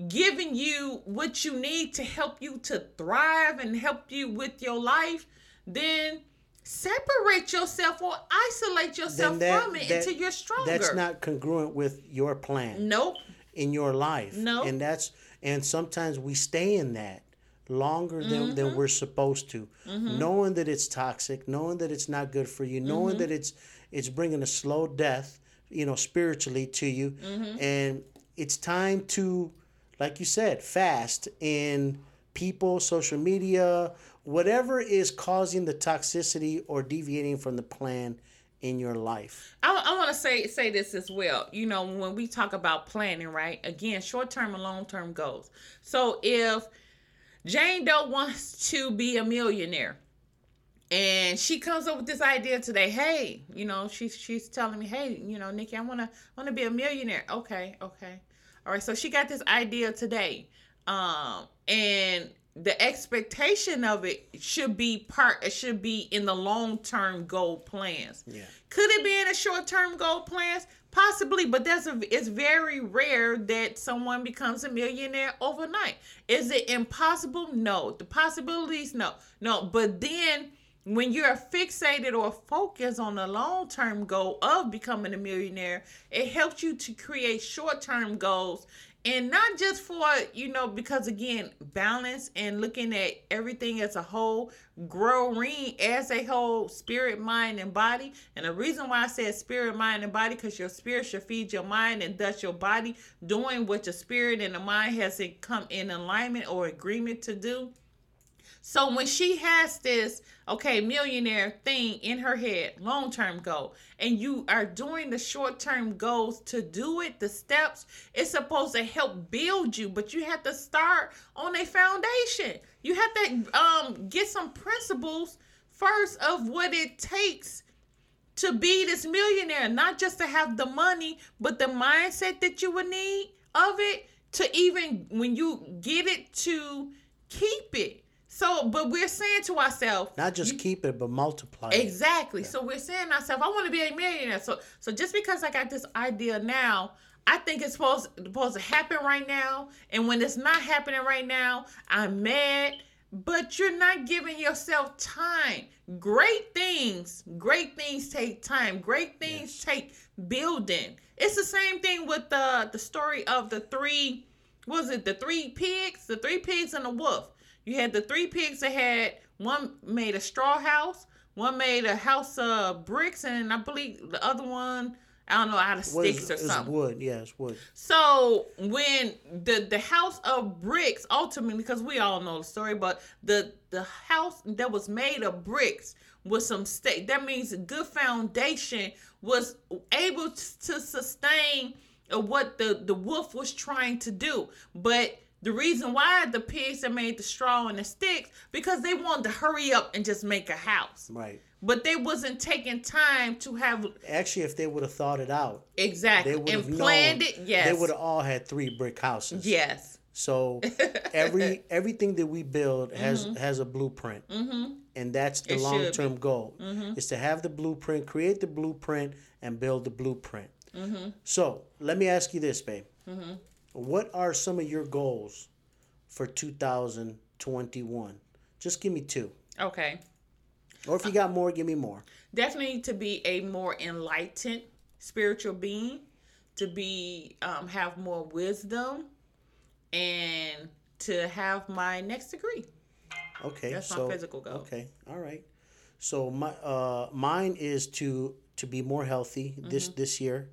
Speaker 2: giving you what you need to help you to thrive and help you with your life then separate yourself or isolate yourself
Speaker 1: that-
Speaker 2: from it
Speaker 1: that-
Speaker 2: until you're stronger.
Speaker 1: That's not congruent with your plan
Speaker 2: nope.
Speaker 1: in your life.
Speaker 2: No.
Speaker 1: And that's and sometimes we stay in that longer than,
Speaker 2: Mm-hmm.
Speaker 1: than we're supposed to. Knowing that it's toxic, knowing that it's not good for you, knowing
Speaker 2: Mm-hmm.
Speaker 1: that it's it's bringing a slow death, you know, spiritually to you.
Speaker 2: Mm-hmm.
Speaker 1: And it's time to like you said, fast in people, social media, whatever is causing the toxicity or deviating from the plan in your life.
Speaker 2: I, I want to say say this as well. You know, when we talk about planning, right? Again, short term and long term goals. So if Jane Doe wants to be a millionaire, and she comes up with this idea today, hey, you know, she's she's telling me, hey, you know, Nikki, I wanna wanna be a millionaire. Okay, okay, all right. So she got this idea today, um, and the expectation of it should be part. It should be in the long term goal plans.
Speaker 1: Yeah.
Speaker 2: Could it be in a short term goal plans? Possibly, but that's a, it's very rare that someone becomes a millionaire overnight. Is it impossible? No. The possibilities, no, no. But then when you're fixated or focused on the long term goal of becoming a millionaire, it helps you to create short term goals and not just for you know because again balance and looking at everything as a whole growing as a whole spirit mind and body. And the reason why i said spirit mind and body because your spirit should feed your mind and thus your body doing what your spirit and the mind has come in alignment or agreement to do So when she has this, okay, millionaire thing in her head, long term goal, and you are doing the short term goals to do it, the steps, it's supposed to help build you, but you have to start on a foundation. You have to um, get some principles first of what it takes to be this millionaire, not just to have the money, but the mindset that you would need of it to even when you get it to keep it. So, but we're saying to ourselves,
Speaker 1: not just
Speaker 2: you,
Speaker 1: keep it, but multiply
Speaker 2: exactly. It. So we're saying to ourselves, I want to be a millionaire. So, so just because I got this idea now, I think it's supposed supposed to happen right now. And when it's not happening right now, I'm mad. But you're not giving yourself time. Great things, great things take time. Great things yes. take building. It's the same thing with the the story of the three. Was it the three pigs? The three pigs and the wolf. You had the three pigs that had one made a straw house, one made a house of bricks, and I believe the other one I don't know out of sticks or something.
Speaker 1: wood, yeah, it's wood.
Speaker 2: So when the the house of bricks ultimately, because we all know the story, but the the house that was made of bricks with some stick, that means a good foundation was able to sustain what the the wolf was trying to do, but the reason why the pigs that made the straw and the sticks because they wanted to hurry up and just make a house.
Speaker 1: Right.
Speaker 2: But they wasn't taking time to have.
Speaker 1: Actually, if they would have thought it out,
Speaker 2: exactly, They and planned known, it, yes,
Speaker 1: they would have all had three brick houses.
Speaker 2: Yes.
Speaker 1: So every everything that we build has mm-hmm. has a blueprint, mm-hmm. and that's the long term goal. Mm-hmm. Is to have the blueprint, create the blueprint, and build the blueprint. Mm-hmm. So let me ask you this, babe. What are some of your goals for 2021? Just give me two.
Speaker 2: Okay.
Speaker 1: Or if you got more, give me more.
Speaker 2: Definitely to be a more enlightened spiritual being, to be um, have more wisdom, and to have my next degree.
Speaker 1: Okay,
Speaker 2: that's so, my physical goal.
Speaker 1: Okay, all right. So my uh, mine is to to be more healthy this mm-hmm. this year.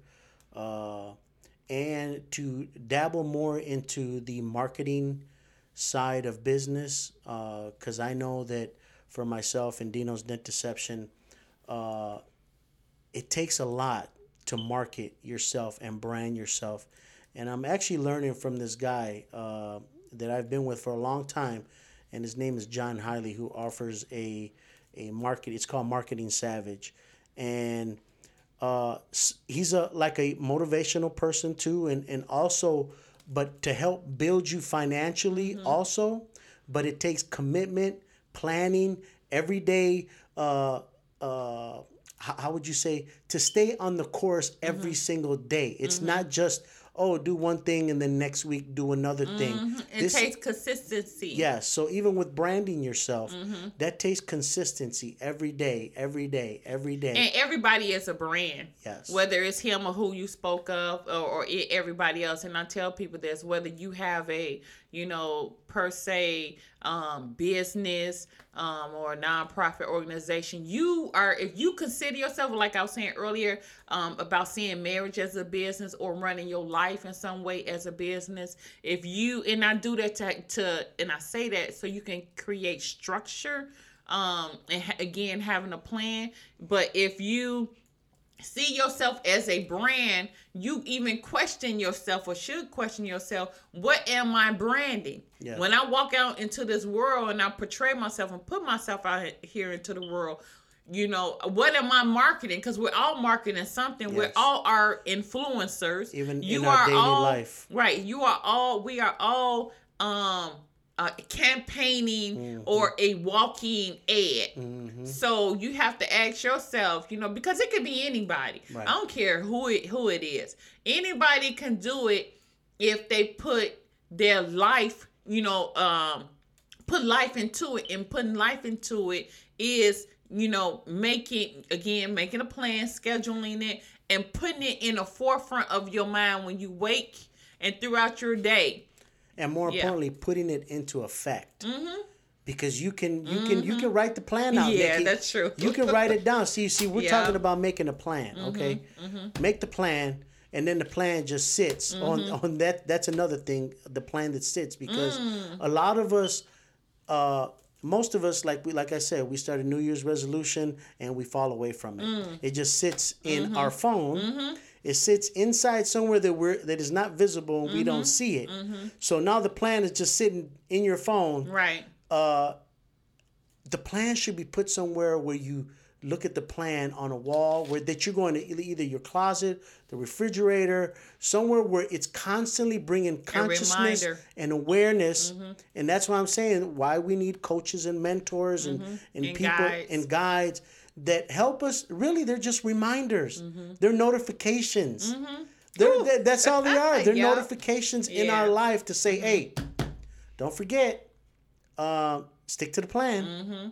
Speaker 1: Uh, and to dabble more into the marketing side of business because uh, I know that for myself and Dino's Dent Deception, uh, it takes a lot to market yourself and brand yourself. And I'm actually learning from this guy uh, that I've been with for a long time, and his name is John Hiley, who offers a a market. It's called Marketing Savage, and uh, he's a like a motivational person too, and and also, but to help build you financially mm-hmm. also. But it takes commitment, planning, every day. Uh, uh, how, how would you say to stay on the course every mm-hmm. single day? It's mm-hmm. not just oh, do one thing and then next week do another thing. Mm-hmm.
Speaker 2: It this, takes consistency.
Speaker 1: Yes. Yeah, so even with branding yourself, mm-hmm. that takes consistency every day, every day, every day.
Speaker 2: And everybody is a brand.
Speaker 1: Yes.
Speaker 2: Whether it's him or who you spoke of or, or everybody else. And I tell people this whether you have a, you know, per se um, business um, or nonprofit organization, you are, if you consider yourself, like I was saying earlier, um, about seeing marriage as a business or running your life in some way as a business, if you, and I do that to, to and I say that so you can create structure um, and ha- again, having a plan. But if you, see yourself as a brand, you even question yourself or should question yourself, what am I branding? Yeah. When I walk out into this world and I portray myself and put myself out here into the world, you know, what am I marketing? Because we're all marketing something. Yes. We're all our influencers.
Speaker 1: Even you in our daily
Speaker 2: all,
Speaker 1: life.
Speaker 2: Right. You are all, we are all um uh, campaigning mm-hmm. or a walking ad. Mm-hmm. So you have to ask yourself, you know, because it could be anybody. Right. I don't care who it who it is. Anybody can do it if they put their life, you know, um, put life into it. And putting life into it is, you know, making again making a plan, scheduling it, and putting it in the forefront of your mind when you wake and throughout your day
Speaker 1: and more yeah. importantly, putting it into effect. Mm-hmm. Because you can you mm-hmm. can you can mm-hmm. write the plan out.
Speaker 2: Yeah,
Speaker 1: Nikki.
Speaker 2: that's true.
Speaker 1: you can write it down. See, see, we're yeah. talking about making a plan. Mm-hmm. Okay, mm-hmm. make the plan, and then the plan just sits on mm-hmm. on that. That's another thing. The plan that sits because mm. a lot of us. Uh, most of us like we like I said, we start a New Year's resolution and we fall away from it.
Speaker 2: Mm.
Speaker 1: It just sits in
Speaker 2: Mm-hmm.
Speaker 1: our phone. It sits inside somewhere that we're that is not visible and we
Speaker 2: Mm-hmm.
Speaker 1: don't see it. So now the plan is just sitting in your phone.
Speaker 2: Right.
Speaker 1: Uh, the plan should be put somewhere where you look at the plan on a wall where that you're going to either your closet the refrigerator somewhere where it's constantly bringing consciousness and awareness and that's why i'm saying why we need coaches and mentors and, and,
Speaker 2: And
Speaker 1: people
Speaker 2: guides.
Speaker 1: and guides that help us really they're just reminders. They're notifications. They're, that- that's all they are. They're
Speaker 2: Yeah.
Speaker 1: notifications in our life to say hey don't forget uh, stick to the plan.
Speaker 2: Mm-hmm.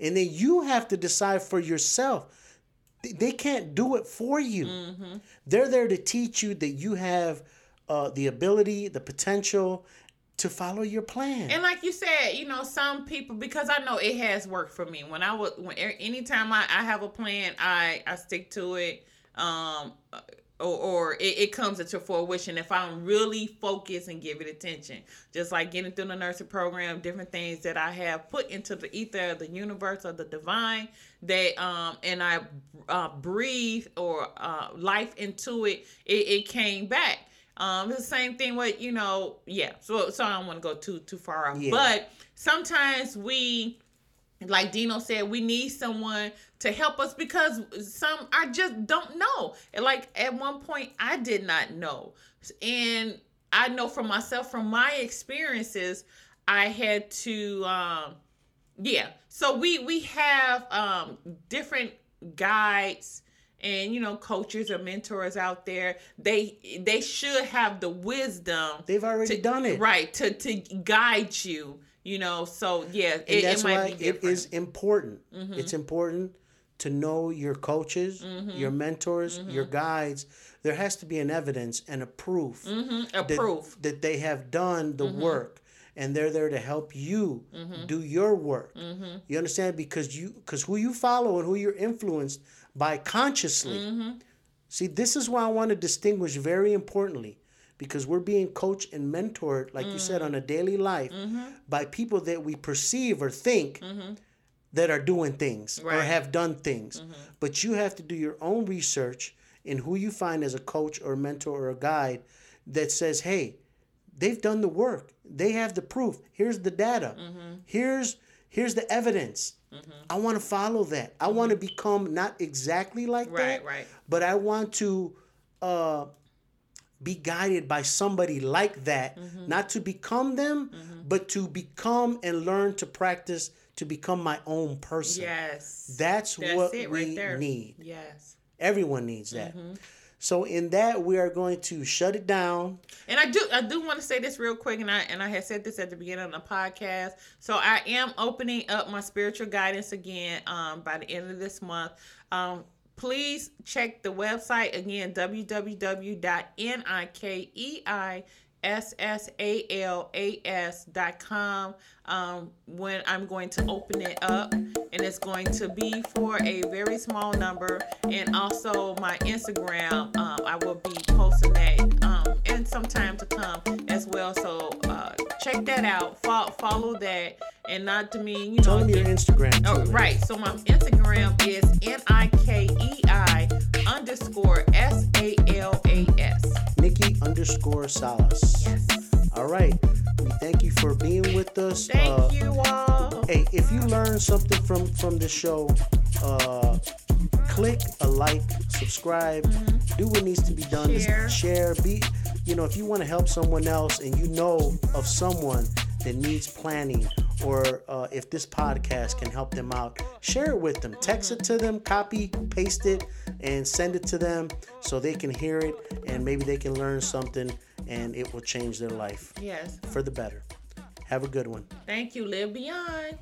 Speaker 1: and then you have to decide for yourself. They can't do it for you.
Speaker 2: Mm-hmm.
Speaker 1: they're there to teach you that you have uh, the ability the potential to follow your plan
Speaker 2: And like you said, you know, some people because I know it has worked for me. When I would, when anytime I, I have a plan, I I stick to it. Um, or, or it, it comes into fruition if I'm really focused and give it attention. Just like getting through the nursing program, different things that I have put into the ether, the universe, or the divine. That um, and I uh, breathe or uh, life into it. It, it came back. Um, the same thing with you know, yeah. So so I don't want to go too too far off,
Speaker 1: Yeah.
Speaker 2: but sometimes we like Dino said, we need someone to help us because some I just don't know. And like at one point, I did not know, and I know for myself from my experiences, I had to, um, yeah. So we we have um, different guides and you know coaches or mentors out there. They they should have the wisdom
Speaker 1: they've already
Speaker 2: to-
Speaker 1: done it.
Speaker 2: Right to to guide you you know so yeah
Speaker 1: and
Speaker 2: it,
Speaker 1: that's
Speaker 2: it might
Speaker 1: why
Speaker 2: be
Speaker 1: it is important. Mm-hmm. It's important to know your coaches mm-hmm. your mentors mm-hmm. your guides. There has to be an evidence and a proof
Speaker 2: Mhm, a
Speaker 1: that,
Speaker 2: proof.
Speaker 1: that they have done the work and they're there to help you do your work. You understand? Because you because who you follow and who you're influenced by consciously. Mm-hmm. See this is why i want to distinguish very importantly because we're being coached and mentored like you said mm. on a daily life mm-hmm. by people that we perceive or think mm-hmm. that are doing things or have done things. But you have to do your own research in who you find as a coach or mentor or a guide that says hey they've done the work. They have the proof. Here's the data. Here's here's the evidence. I want to follow that. I want to become not exactly like
Speaker 2: right
Speaker 1: that
Speaker 2: right.
Speaker 1: but i want to uh be guided by somebody like that.
Speaker 2: Mm-hmm.
Speaker 1: not to become them but to become and learn to practice to become my own person.
Speaker 2: Yes.
Speaker 1: That's,
Speaker 2: that's
Speaker 1: what
Speaker 2: it
Speaker 1: we
Speaker 2: there.
Speaker 1: need.
Speaker 2: Yes.
Speaker 1: Everyone needs that.
Speaker 2: Mm-hmm.
Speaker 1: So in that we are going to shut it down.
Speaker 2: And i do i do want to say this real quick and i and i had said this at the beginning of the podcast. So i am opening up my spiritual guidance again um by the end of this month. Um please check the website again www.nikei S-S-A-L-A-S.com um, when I'm going to open it up and it's going to be for a very small number and also my Instagram um, I will be posting that um, in some time to come as well so uh, check that out Fo- follow that and not to mean you know.
Speaker 1: tell them your instagram too,
Speaker 2: Oh, right. So my Instagram is N I K E I underscore S A L A S.
Speaker 1: nikki underscore salas
Speaker 2: Yes.
Speaker 1: all right we thank you for being with us
Speaker 2: Thank
Speaker 1: Uh,
Speaker 2: you all.
Speaker 1: hey if you learned something from from the show uh click a like subscribe do what needs to be done.
Speaker 2: Share.
Speaker 1: share be you know if you want to help someone else and you know of someone that needs planning or uh, if this podcast can help them out share it with them text it to them copy paste it and send it to them so they can hear it and maybe they can learn something and it will change their life
Speaker 2: Yes.
Speaker 1: for the better have a good one
Speaker 2: Thank you. Live beyond.